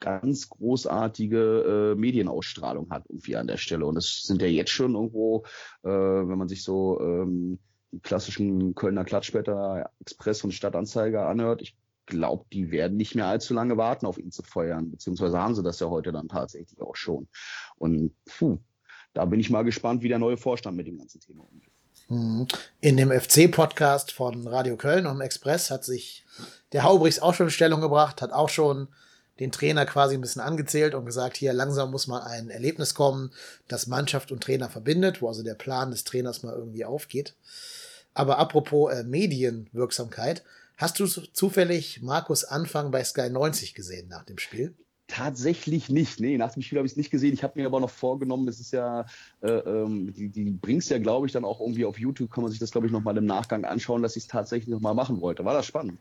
ganz großartige äh, Medienausstrahlung hat irgendwie an der Stelle. Und das sind ja jetzt schon irgendwo, äh, wenn man sich so ähm, klassischen Kölner Klatschblätter, Express und Stadtanzeiger anhört, ich glaube, die werden nicht mehr allzu lange warten, auf ihn zu feuern, beziehungsweise haben sie das ja heute dann tatsächlich auch schon. Und puh, da bin ich mal gespannt, wie der neue Vorstand mit dem ganzen Thema umgeht. Mhm. In dem FC-Podcast von Radio Köln und Express hat sich der Haubrichs auch schon Stellung gebracht, hat auch schon den Trainer quasi ein bisschen angezählt und gesagt, hier langsam muss mal ein Erlebnis kommen, das Mannschaft und Trainer verbindet, wo also der Plan des Trainers mal irgendwie aufgeht. Aber apropos äh, Medienwirksamkeit, hast du zufällig Markus Anfang bei Sky 90 gesehen nach dem Spiel? Tatsächlich nicht. Nee, nach dem Spiel habe ich es nicht gesehen. Ich habe mir aber noch vorgenommen, es ist ja, äh, ähm, die, die bringst ja, glaube ich, dann auch irgendwie auf YouTube, kann man sich das, glaube ich, nochmal im Nachgang anschauen, dass ich es tatsächlich nochmal machen wollte. War das spannend?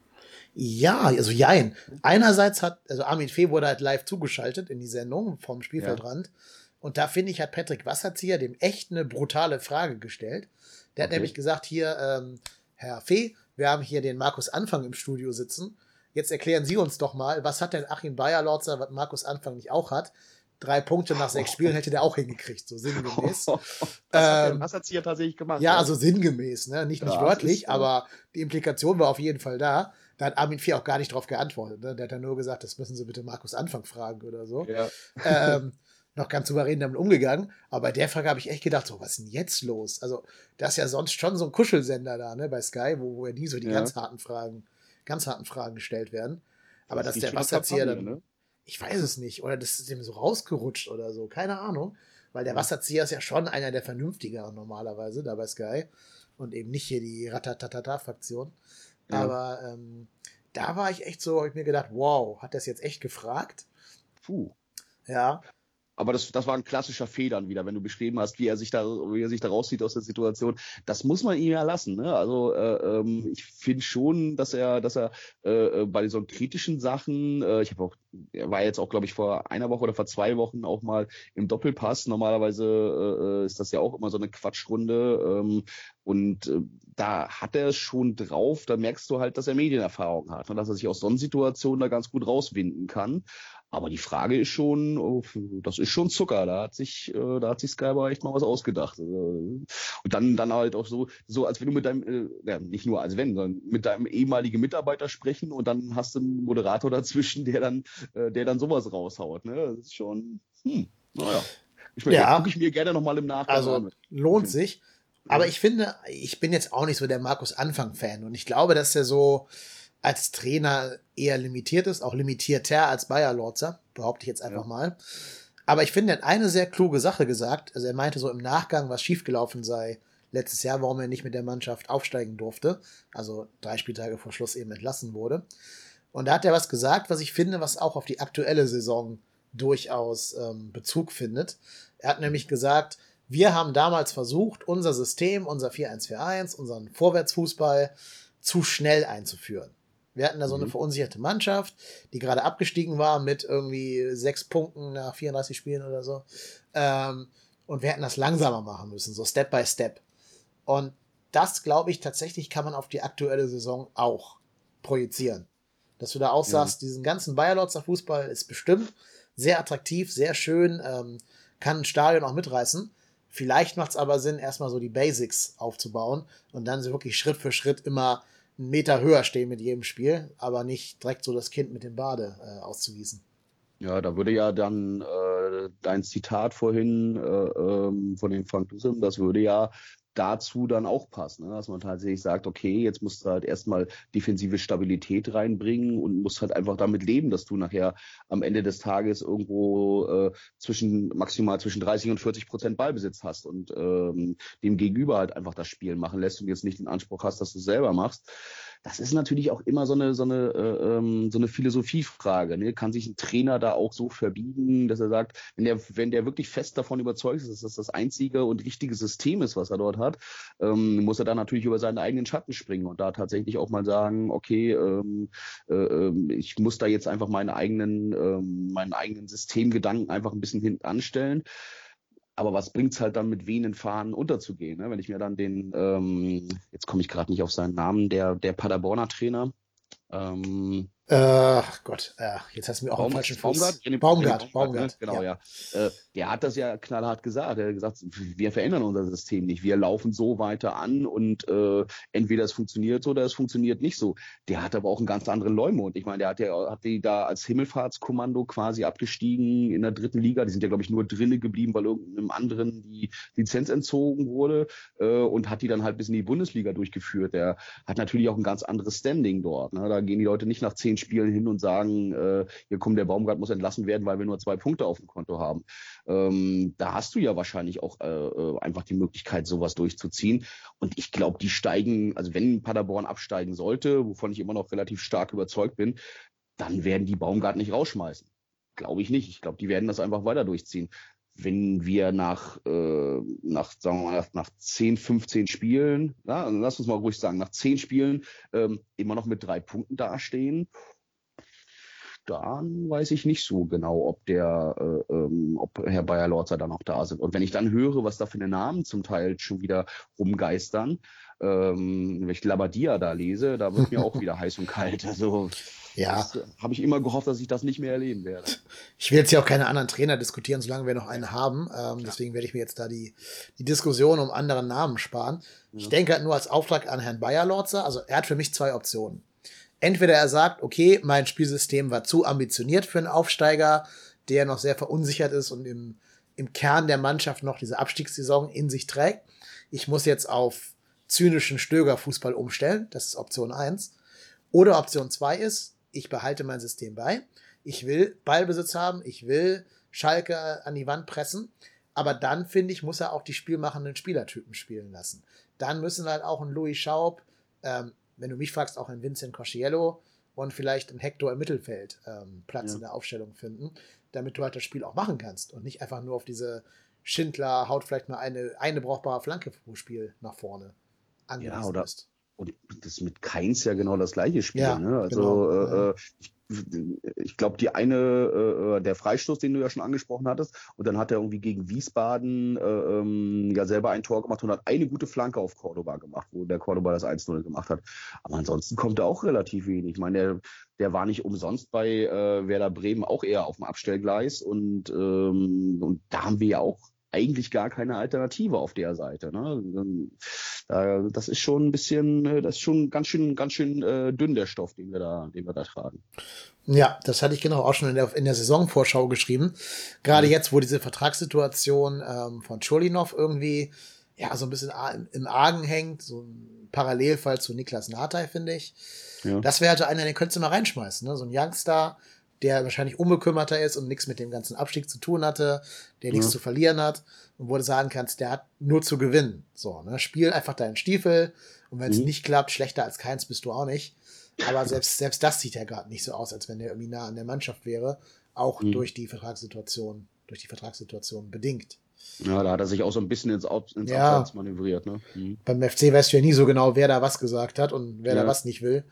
Ja, also jein. Einerseits hat, also Armin Fee wurde halt live zugeschaltet in die Sendung vom Spielfeldrand. Ja. Und da finde ich, hat Patrick Wasserzieher dem echt eine brutale Frage gestellt. Der hat nämlich gesagt, hier, ähm, Herr Fee, wir haben hier den Markus Anfang im Studio sitzen. Jetzt erklären Sie uns doch mal, was hat denn Achim Bayerlorzer, was Markus Anfang nicht auch hat? Drei Punkte nach sechs Spielen hätte der auch hingekriegt, so sinngemäß. was, ähm, hat, was ja tatsächlich gemacht? Ja, ja, also sinngemäß, ne? Nicht, nicht ja, wörtlich, ist, aber die Implikation war auf jeden Fall da. Da hat Armin Vier auch gar nicht drauf geantwortet. Ne? Der hat dann nur gesagt, das müssen Sie bitte Markus Anfang fragen oder so. Ja. Ähm, noch ganz souverän damit umgegangen. Aber bei der Frage habe ich echt gedacht, so, was ist denn jetzt los? Also, das ist ja sonst schon so ein Kuschelsender da, ne, bei Sky, wo, wo ja nie so die ja. ganz harten Fragen, ganz harten Fragen gestellt werden. Aber das dass der Wasserzieher dann, ne? ich weiß es nicht, oder das ist dem so rausgerutscht oder so, keine Ahnung. Weil der Wasserzieher ist ja schon einer der vernünftigeren normalerweise da bei Sky und eben nicht hier die Ratatatata-Fraktion. Ja. Aber ähm, da war ich echt so, habe ich mir gedacht, wow, hat das jetzt echt gefragt? Puh. Ja. Aber das, das war ein klassischer Federn wieder, wenn du beschrieben hast, wie er sich da, wie er sich da rauszieht aus der Situation. Das muss man ihm ja lassen. Ne? Also äh, ähm, ich finde schon, dass er, dass er äh, bei so kritischen Sachen, äh, ich habe auch, er war jetzt auch, glaube ich, vor einer Woche oder vor zwei Wochen auch mal im Doppelpass. Normalerweise äh, ist das ja auch immer so eine Quatschrunde. Ähm, und äh, da hat er es schon drauf. Da merkst du halt, dass er Medienerfahrung hat und dass er sich aus so einer Situation da ganz gut rauswinden kann. Aber die Frage ist schon, oh, das ist schon Zucker. Da hat sich, äh, da hat sich Skyber echt mal was ausgedacht. Äh, und dann, dann halt auch so, so als wenn du mit deinem, äh, ja, nicht nur als wenn, sondern mit deinem ehemaligen Mitarbeiter sprechen und dann hast du einen Moderator dazwischen, der dann, äh, der dann sowas raushaut. Ne? Das ist schon, hm, naja. Ich meine, ja. gucke ich mir gerne nochmal im Nachgang also, an. lohnt sich. Aber ich finde, ich bin jetzt auch nicht so der Markus Anfang-Fan und ich glaube, dass er so, als Trainer eher limitiert ist, auch limitierter als Bayer Lorzer, behaupte ich jetzt einfach ja. mal. Aber ich finde, er hat eine sehr kluge Sache gesagt. Also er meinte so im Nachgang, was schiefgelaufen sei letztes Jahr, warum er nicht mit der Mannschaft aufsteigen durfte. Also drei Spieltage vor Schluss eben entlassen wurde. Und da hat er was gesagt, was ich finde, was auch auf die aktuelle Saison durchaus ähm, Bezug findet. Er hat nämlich gesagt, wir haben damals versucht, unser System, unser 4-1-4-1, unseren Vorwärtsfußball zu schnell einzuführen. Wir hatten da so eine mhm. verunsicherte Mannschaft, die gerade abgestiegen war mit irgendwie sechs Punkten nach 34 Spielen oder so. Ähm, und wir hätten das langsamer machen müssen, so Step by Step. Und das, glaube ich, tatsächlich kann man auf die aktuelle Saison auch projizieren. Dass du da auch sagst, ja. diesen ganzen Bayerlotzer Fußball ist bestimmt sehr attraktiv, sehr schön, ähm, kann ein Stadion auch mitreißen. Vielleicht macht es aber Sinn, erstmal so die Basics aufzubauen und dann so wirklich Schritt für Schritt immer einen Meter höher stehen mit jedem Spiel, aber nicht direkt so das Kind mit dem Bade äh, auszugießen. Ja, da würde ja dann äh, dein Zitat vorhin äh, ähm, von dem Frank Dussem, das würde ja dazu dann auch passen, ne? dass man tatsächlich sagt, okay, jetzt musst du halt erstmal defensive Stabilität reinbringen und musst halt einfach damit leben, dass du nachher am Ende des Tages irgendwo äh, zwischen maximal zwischen 30 und 40 Prozent Ballbesitz hast und ähm, dem Gegenüber halt einfach das Spiel machen lässt und jetzt nicht den Anspruch hast, dass du selber machst das ist natürlich auch immer so eine, so eine, äh, ähm, so eine Philosophiefrage. Ne? Kann sich ein Trainer da auch so verbiegen, dass er sagt, wenn der, wenn der wirklich fest davon überzeugt ist, dass das das einzige und richtige System ist, was er dort hat, ähm, muss er da natürlich über seinen eigenen Schatten springen und da tatsächlich auch mal sagen, okay, ähm, äh, ähm, ich muss da jetzt einfach meine eigenen, ähm, meinen eigenen Systemgedanken einfach ein bisschen hinten anstellen. Aber was bringt's halt dann mit wehenden Fahnen unterzugehen? Ne? Wenn ich mir dann den, ähm, jetzt komme ich gerade nicht auf seinen Namen, der, der Paderborner Trainer, ähm, Ach Gott, äh, jetzt hast du mir auch Baum, einen falschen Fuß. Baumgart? Baumgart, Baumgart, Baumgart, genau, ja. ja. Äh, der hat das ja knallhart gesagt. Er hat gesagt, wir verändern unser System nicht. Wir laufen so weiter an und äh, entweder es funktioniert so oder es funktioniert nicht so. Der hat aber auch einen ganz anderen Leumund. Ich meine, der hat ja hat die da als Himmelfahrtskommando quasi abgestiegen in der dritten Liga. Die sind ja, glaube ich, nur drinnen geblieben, weil irgendeinem anderen die Lizenz entzogen wurde äh, und hat die dann halt bis in die Bundesliga durchgeführt. Der hat natürlich auch ein ganz anderes Standing dort. Ne? Da gehen die Leute nicht nach zehn zehn Spielen hin und sagen, äh, hier kommt der Baumgart muss entlassen werden, weil wir nur zwei Punkte auf dem Konto haben. Ähm, da hast du ja wahrscheinlich auch äh, äh einfach die Möglichkeit, sowas durchzuziehen. Und ich glaube, die steigen, also wenn Paderborn absteigen sollte, wovon ich immer noch relativ stark überzeugt bin, dann werden die Baumgart nicht rausschmeißen. Glaube ich nicht. Ich glaube, die werden das einfach weiter durchziehen wenn wir nach, äh, nach sagen wir mal, nach, nach 10, 15 Spielen, ja, also lass uns mal ruhig sagen, nach 10 Spielen ähm, immer noch mit drei Punkten dastehen, dann weiß ich nicht so genau, ob der, äh, ähm, ob Herr Bayer-Lorzer da noch da sind. Und wenn ich dann höre, was da für eine Namen zum Teil schon wieder rumgeistern, ähm, wenn ich Labadia da lese, da wird mir auch wieder heiß und kalt. Also ja. habe ich immer gehofft, dass ich das nicht mehr erleben werde. Ich will jetzt ja auch keine anderen Trainer diskutieren, solange wir noch einen haben. Ähm, ja. Deswegen werde ich mir jetzt da die, die Diskussion um andere Namen sparen. Ja. Ich denke halt nur als Auftrag an Herrn Bayer-Lorzer, also er hat für mich zwei Optionen. Entweder er sagt, okay, mein Spielsystem war zu ambitioniert für einen Aufsteiger, der noch sehr verunsichert ist und im, im Kern der Mannschaft noch diese Abstiegssaison in sich trägt. Ich muss jetzt auf zynischen Stögerfußball umstellen. Das ist Option eins. Oder Option zwei ist, ich behalte mein System bei. Ich will Ballbesitz haben, ich will Schalke an die Wand pressen. Aber dann, finde ich, muss er auch die spielmachenden Spielertypen spielen lassen. Dann müssen halt auch ein Louis Schaub, ähm, wenn du mich fragst, auch ein Vincent Cosciello und vielleicht einen Hector im Mittelfeld ähm, Platz ja. in der Aufstellung finden, damit du halt das Spiel auch machen kannst und nicht einfach nur auf diese Schindler haut vielleicht mal eine, eine brauchbare Flanke pro Spiel nach vorne angewiesen ja, oder, bist. Und das ist mit Keins ja genau das gleiche Spiel. Ja, ne? Also genau. äh, äh ich ich glaube, die eine, äh, äh, der Freistoß, den du ja schon angesprochen hattest, und dann hat er irgendwie gegen Wiesbaden äh, ähm, ja selber ein Tor gemacht und hat eine gute Flanke auf Cordoba gemacht, wo der Cordoba das 1-0 gemacht hat. Aber ansonsten kommt er auch relativ wenig. Ich meine, der, der war nicht umsonst bei äh, Werder Bremen auch eher auf dem Abstellgleis und, ähm, und da haben wir ja auch eigentlich gar keine Alternative auf der Seite. Ne? Das ist schon ein bisschen, äh, das ist schon ganz schön, ganz schön äh, dünn der Stoff, den wir da, den wir da tragen. Ja, das hatte ich genau auch schon in der, in der Saisonvorschau geschrieben. Gerade mhm. jetzt, wo diese Vertragssituation ähm, von Cholinov irgendwie ja so ein bisschen im Argen hängt, so ein Parallelfall zu Niklas Natay, finde ich. Ja. Das wäre halt einer, den könntest du mal reinschmeißen. Ne? So ein Youngster, der wahrscheinlich unbekümmerter ist und nichts mit dem ganzen Abstieg zu tun hatte, der nichts ja. zu verlieren hat und wo du sagen kannst, der hat nur zu gewinnen. So, ne? Spiel einfach deinen Stiefel und wenn es mhm. nicht klappt, schlechter als keins bist du auch nicht. Aber selbst, selbst das sieht ja gerade nicht so aus, als wenn der irgendwie nah an der Mannschaft wäre, auch mhm. durch die Vertragssituation, durch die Vertragssituation bedingt. Ja, da hat er sich auch so ein bisschen ins, Out, ins ja. Abseits manövriert. Ne? Mhm. Beim FC weißt du ja nie so genau, wer da was gesagt hat und wer ja. da was nicht will.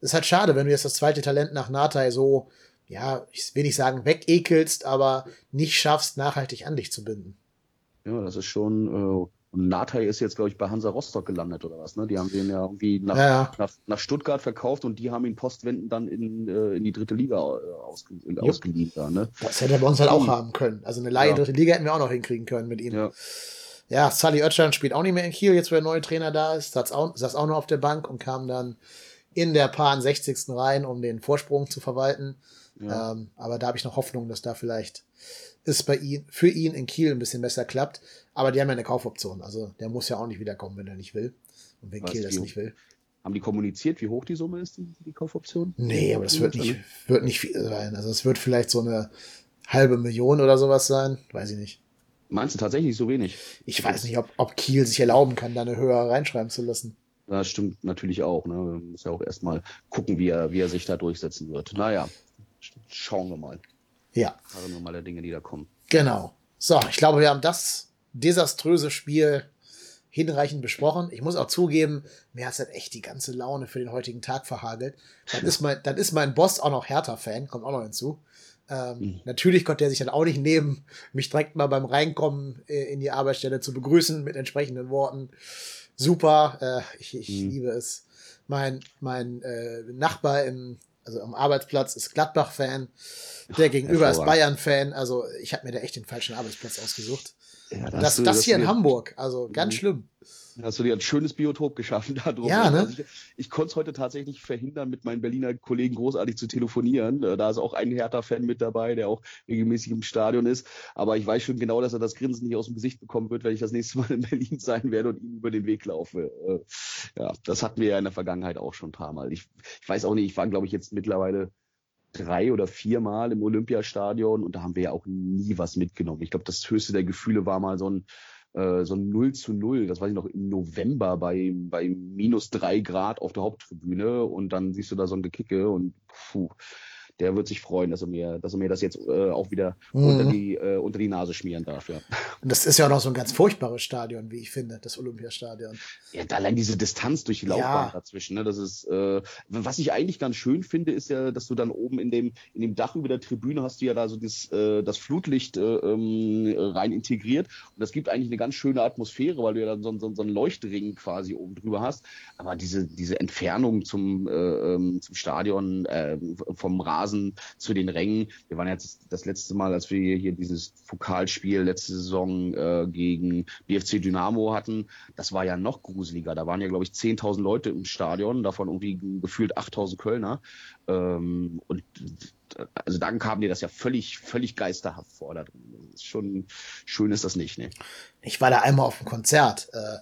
ist halt schade, wenn du jetzt das zweite Talent nach Natai so ja, ich will nicht sagen wegekelst, aber nicht schaffst, nachhaltig an dich zu binden. Ja, das ist schon. Äh, und Natai ist jetzt, glaube ich, bei Hansa Rostock gelandet oder was, ne? Die haben den ja irgendwie nach, ja. nach, nach Stuttgart verkauft und die haben ihn postwendend dann in, äh, in die dritte Liga äh, ausge, ausgeliehen. Da, ne? Das hätte er bei uns halt auch haben können. Also eine Leihe ja. dritte Liga hätten wir auch noch hinkriegen können mit ihm. Ja. Ja, Sally Oetschan spielt auch nicht mehr in Kiel, jetzt wo der neue Trainer da ist. Saß auch, saß auch noch auf der Bank und kam dann in der Paar 60. rein, um den Vorsprung zu verwalten. Ja. Ähm, aber da habe ich noch Hoffnung, dass da vielleicht es bei ihm, für ihn in Kiel ein bisschen besser klappt. Aber die haben ja eine Kaufoption. Also der muss ja auch nicht wiederkommen, wenn er nicht will. Und wenn Was, Kiel das nicht will. Haben die kommuniziert, wie hoch die Summe ist, die, die Kaufoption? Nee, aber das wird nicht, wird nicht viel sein. Also es wird vielleicht so eine halbe Million oder sowas sein. Weiß ich nicht. Meinst du tatsächlich so wenig? Ich weiß nicht, ob, ob Kiel sich erlauben kann, da eine höhere reinschreiben zu lassen. Das stimmt natürlich auch. Ne? Man muss ja auch erstmal gucken, wie er, wie er sich da durchsetzen wird. Naja, schauen wir mal. Ja. Der Dinge, die da kommen. Genau. So, ich glaube, wir haben das desaströse Spiel hinreichend besprochen. Ich muss auch zugeben, mir hat halt echt die ganze Laune für den heutigen Tag verhagelt. Dann ist mein, dann ist mein Boss auch noch Hertha-Fan, kommt auch noch hinzu. Ähm, mhm. Natürlich konnte er sich dann auch nicht nehmen, mich direkt mal beim Reinkommen äh, in die Arbeitsstelle zu begrüßen mit entsprechenden Worten. Super, äh, ich, ich mhm. liebe es. Mein, mein äh, Nachbar im also am Arbeitsplatz ist Gladbach-Fan, der gegenüber ist Bayern-Fan. Also ich habe mir da echt den falschen Arbeitsplatz ausgesucht. Ja, das, das, das hier in Hamburg, also ganz mhm. schlimm. Hast du dir ein schönes Biotop geschaffen da drum. Ja, ne? Also ich, ich konnte es heute tatsächlich verhindern, mit meinen Berliner Kollegen großartig zu telefonieren. Äh, da ist auch ein Hertha-Fan mit dabei, der auch regelmäßig im Stadion ist. Aber ich weiß schon genau, dass er das Grinsen nicht aus dem Gesicht bekommen wird, wenn ich das nächste Mal in Berlin sein werde und ihm über den Weg laufe. Äh, ja, das hatten wir ja in der Vergangenheit auch schon ein paar Mal. Ich, ich weiß auch nicht, ich war, glaube ich, jetzt mittlerweile drei oder vier Mal im Olympiastadion und da haben wir ja auch nie was mitgenommen. Ich glaube, das höchste der Gefühle war mal so ein äh, so ein 0 zu 0, das weiß ich noch, im November bei, bei minus drei Grad auf der Haupttribüne und dann siehst du da so ein Gekicke und puh, der wird sich freuen, dass er mir, dass er mir das jetzt äh, auch wieder mhm. unter, die, äh, unter die Nase schmieren darf. Ja. Und das ist ja auch noch so ein ganz furchtbares Stadion, wie ich finde, das Olympiastadion. Ja, allein diese Distanz durch die Laufbahn ja. dazwischen. Ne, das ist, äh, was ich eigentlich ganz schön finde, ist ja, dass du dann oben in dem, in dem Dach über der Tribüne hast du ja da so das, äh, das Flutlicht äh, ähm, rein integriert. Und das gibt eigentlich eine ganz schöne Atmosphäre, weil du ja dann so, so, so einen Leuchtring quasi oben drüber hast. Aber diese, diese Entfernung zum, äh, ähm, zum Stadion, vom Rasen, Phasen zu den Rängen. Wir waren jetzt das letzte Mal, als wir hier dieses Pokalspiel letzte Saison äh, gegen BFC Dynamo hatten, das war ja noch gruseliger. Da waren ja, glaube ich, 10.000 Leute im Stadion, davon irgendwie gefühlt 8.000 Kölner. Ähm, und also dann kam dir das ja völlig, völlig geisterhaft vor. Da drin. schon schön ist das nicht, ne? Ich war da einmal auf dem Konzert. Äh,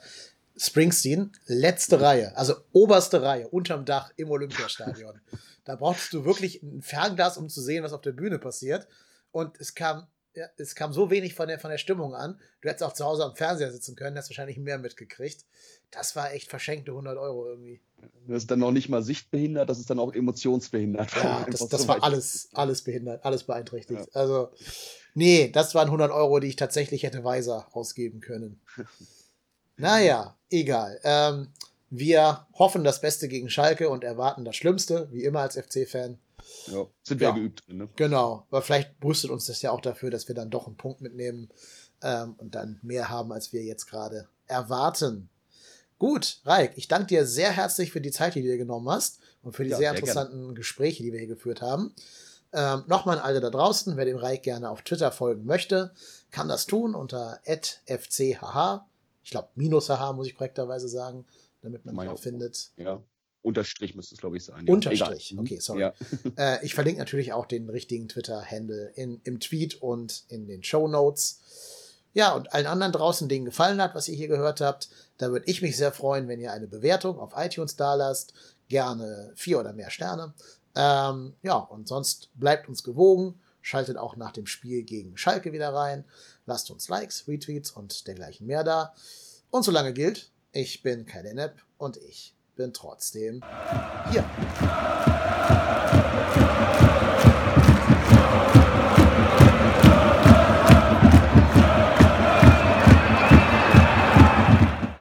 Springsteen, letzte Reihe, also oberste Reihe, unterm Dach im Olympiastadion. Da brauchst du wirklich ein Fernglas, um zu sehen, was auf der Bühne passiert. Und es kam Ja, es kam so wenig von der, von der Stimmung an. Du hättest auch zu Hause am Fernseher sitzen können, hast wahrscheinlich mehr mitgekriegt. Das war echt verschenkte 100 Euro irgendwie. Das ist dann noch nicht mal sichtbehindert, das ist dann auch emotionsbehindert. Ja, das, das war alles, alles behindert, alles beeinträchtigt. Ja. Also, nee, das waren 100 Euro, die ich tatsächlich hätte weiser ausgeben können. naja, egal. Ähm, wir hoffen das Beste gegen Schalke und erwarten das Schlimmste, wie immer als FC-Fan. Ja, sind wir ja, geübt drin, ne? Genau, aber vielleicht brüstet uns das ja auch dafür, dass wir dann doch einen Punkt mitnehmen ähm, und dann mehr haben, als wir jetzt gerade erwarten. Gut, Raik, ich danke dir sehr herzlich für die Zeit, die du dir genommen hast und für die ja, sehr, sehr interessanten gerne. Gespräche, die wir hier geführt haben. Ähm, Nochmal an alle da draußen, wer dem Raik gerne auf Twitter folgen möchte, kann das tun unter fchh. Ich glaube, minus hh muss ich korrekterweise sagen, damit man mich auch findet. Ja, Unterstrich müsste es, glaube ich, sein. Ja. Unterstrich, Egal. okay, sorry. Ja. äh, ich verlinke natürlich auch den richtigen Twitter-Handle im Tweet und in den Show Notes. Ja, und allen anderen draußen, denen gefallen hat, was ihr hier gehört habt, da würde ich mich sehr freuen, wenn ihr eine Bewertung auf iTunes da lasst. Gerne vier oder mehr Sterne. Ähm, ja, und sonst bleibt uns gewogen. Schaltet auch nach dem Spiel gegen Schalke wieder rein. Lasst uns Likes, Retweets und dergleichen mehr da. Und solange gilt, ich bin keine App und ich bin trotzdem hier.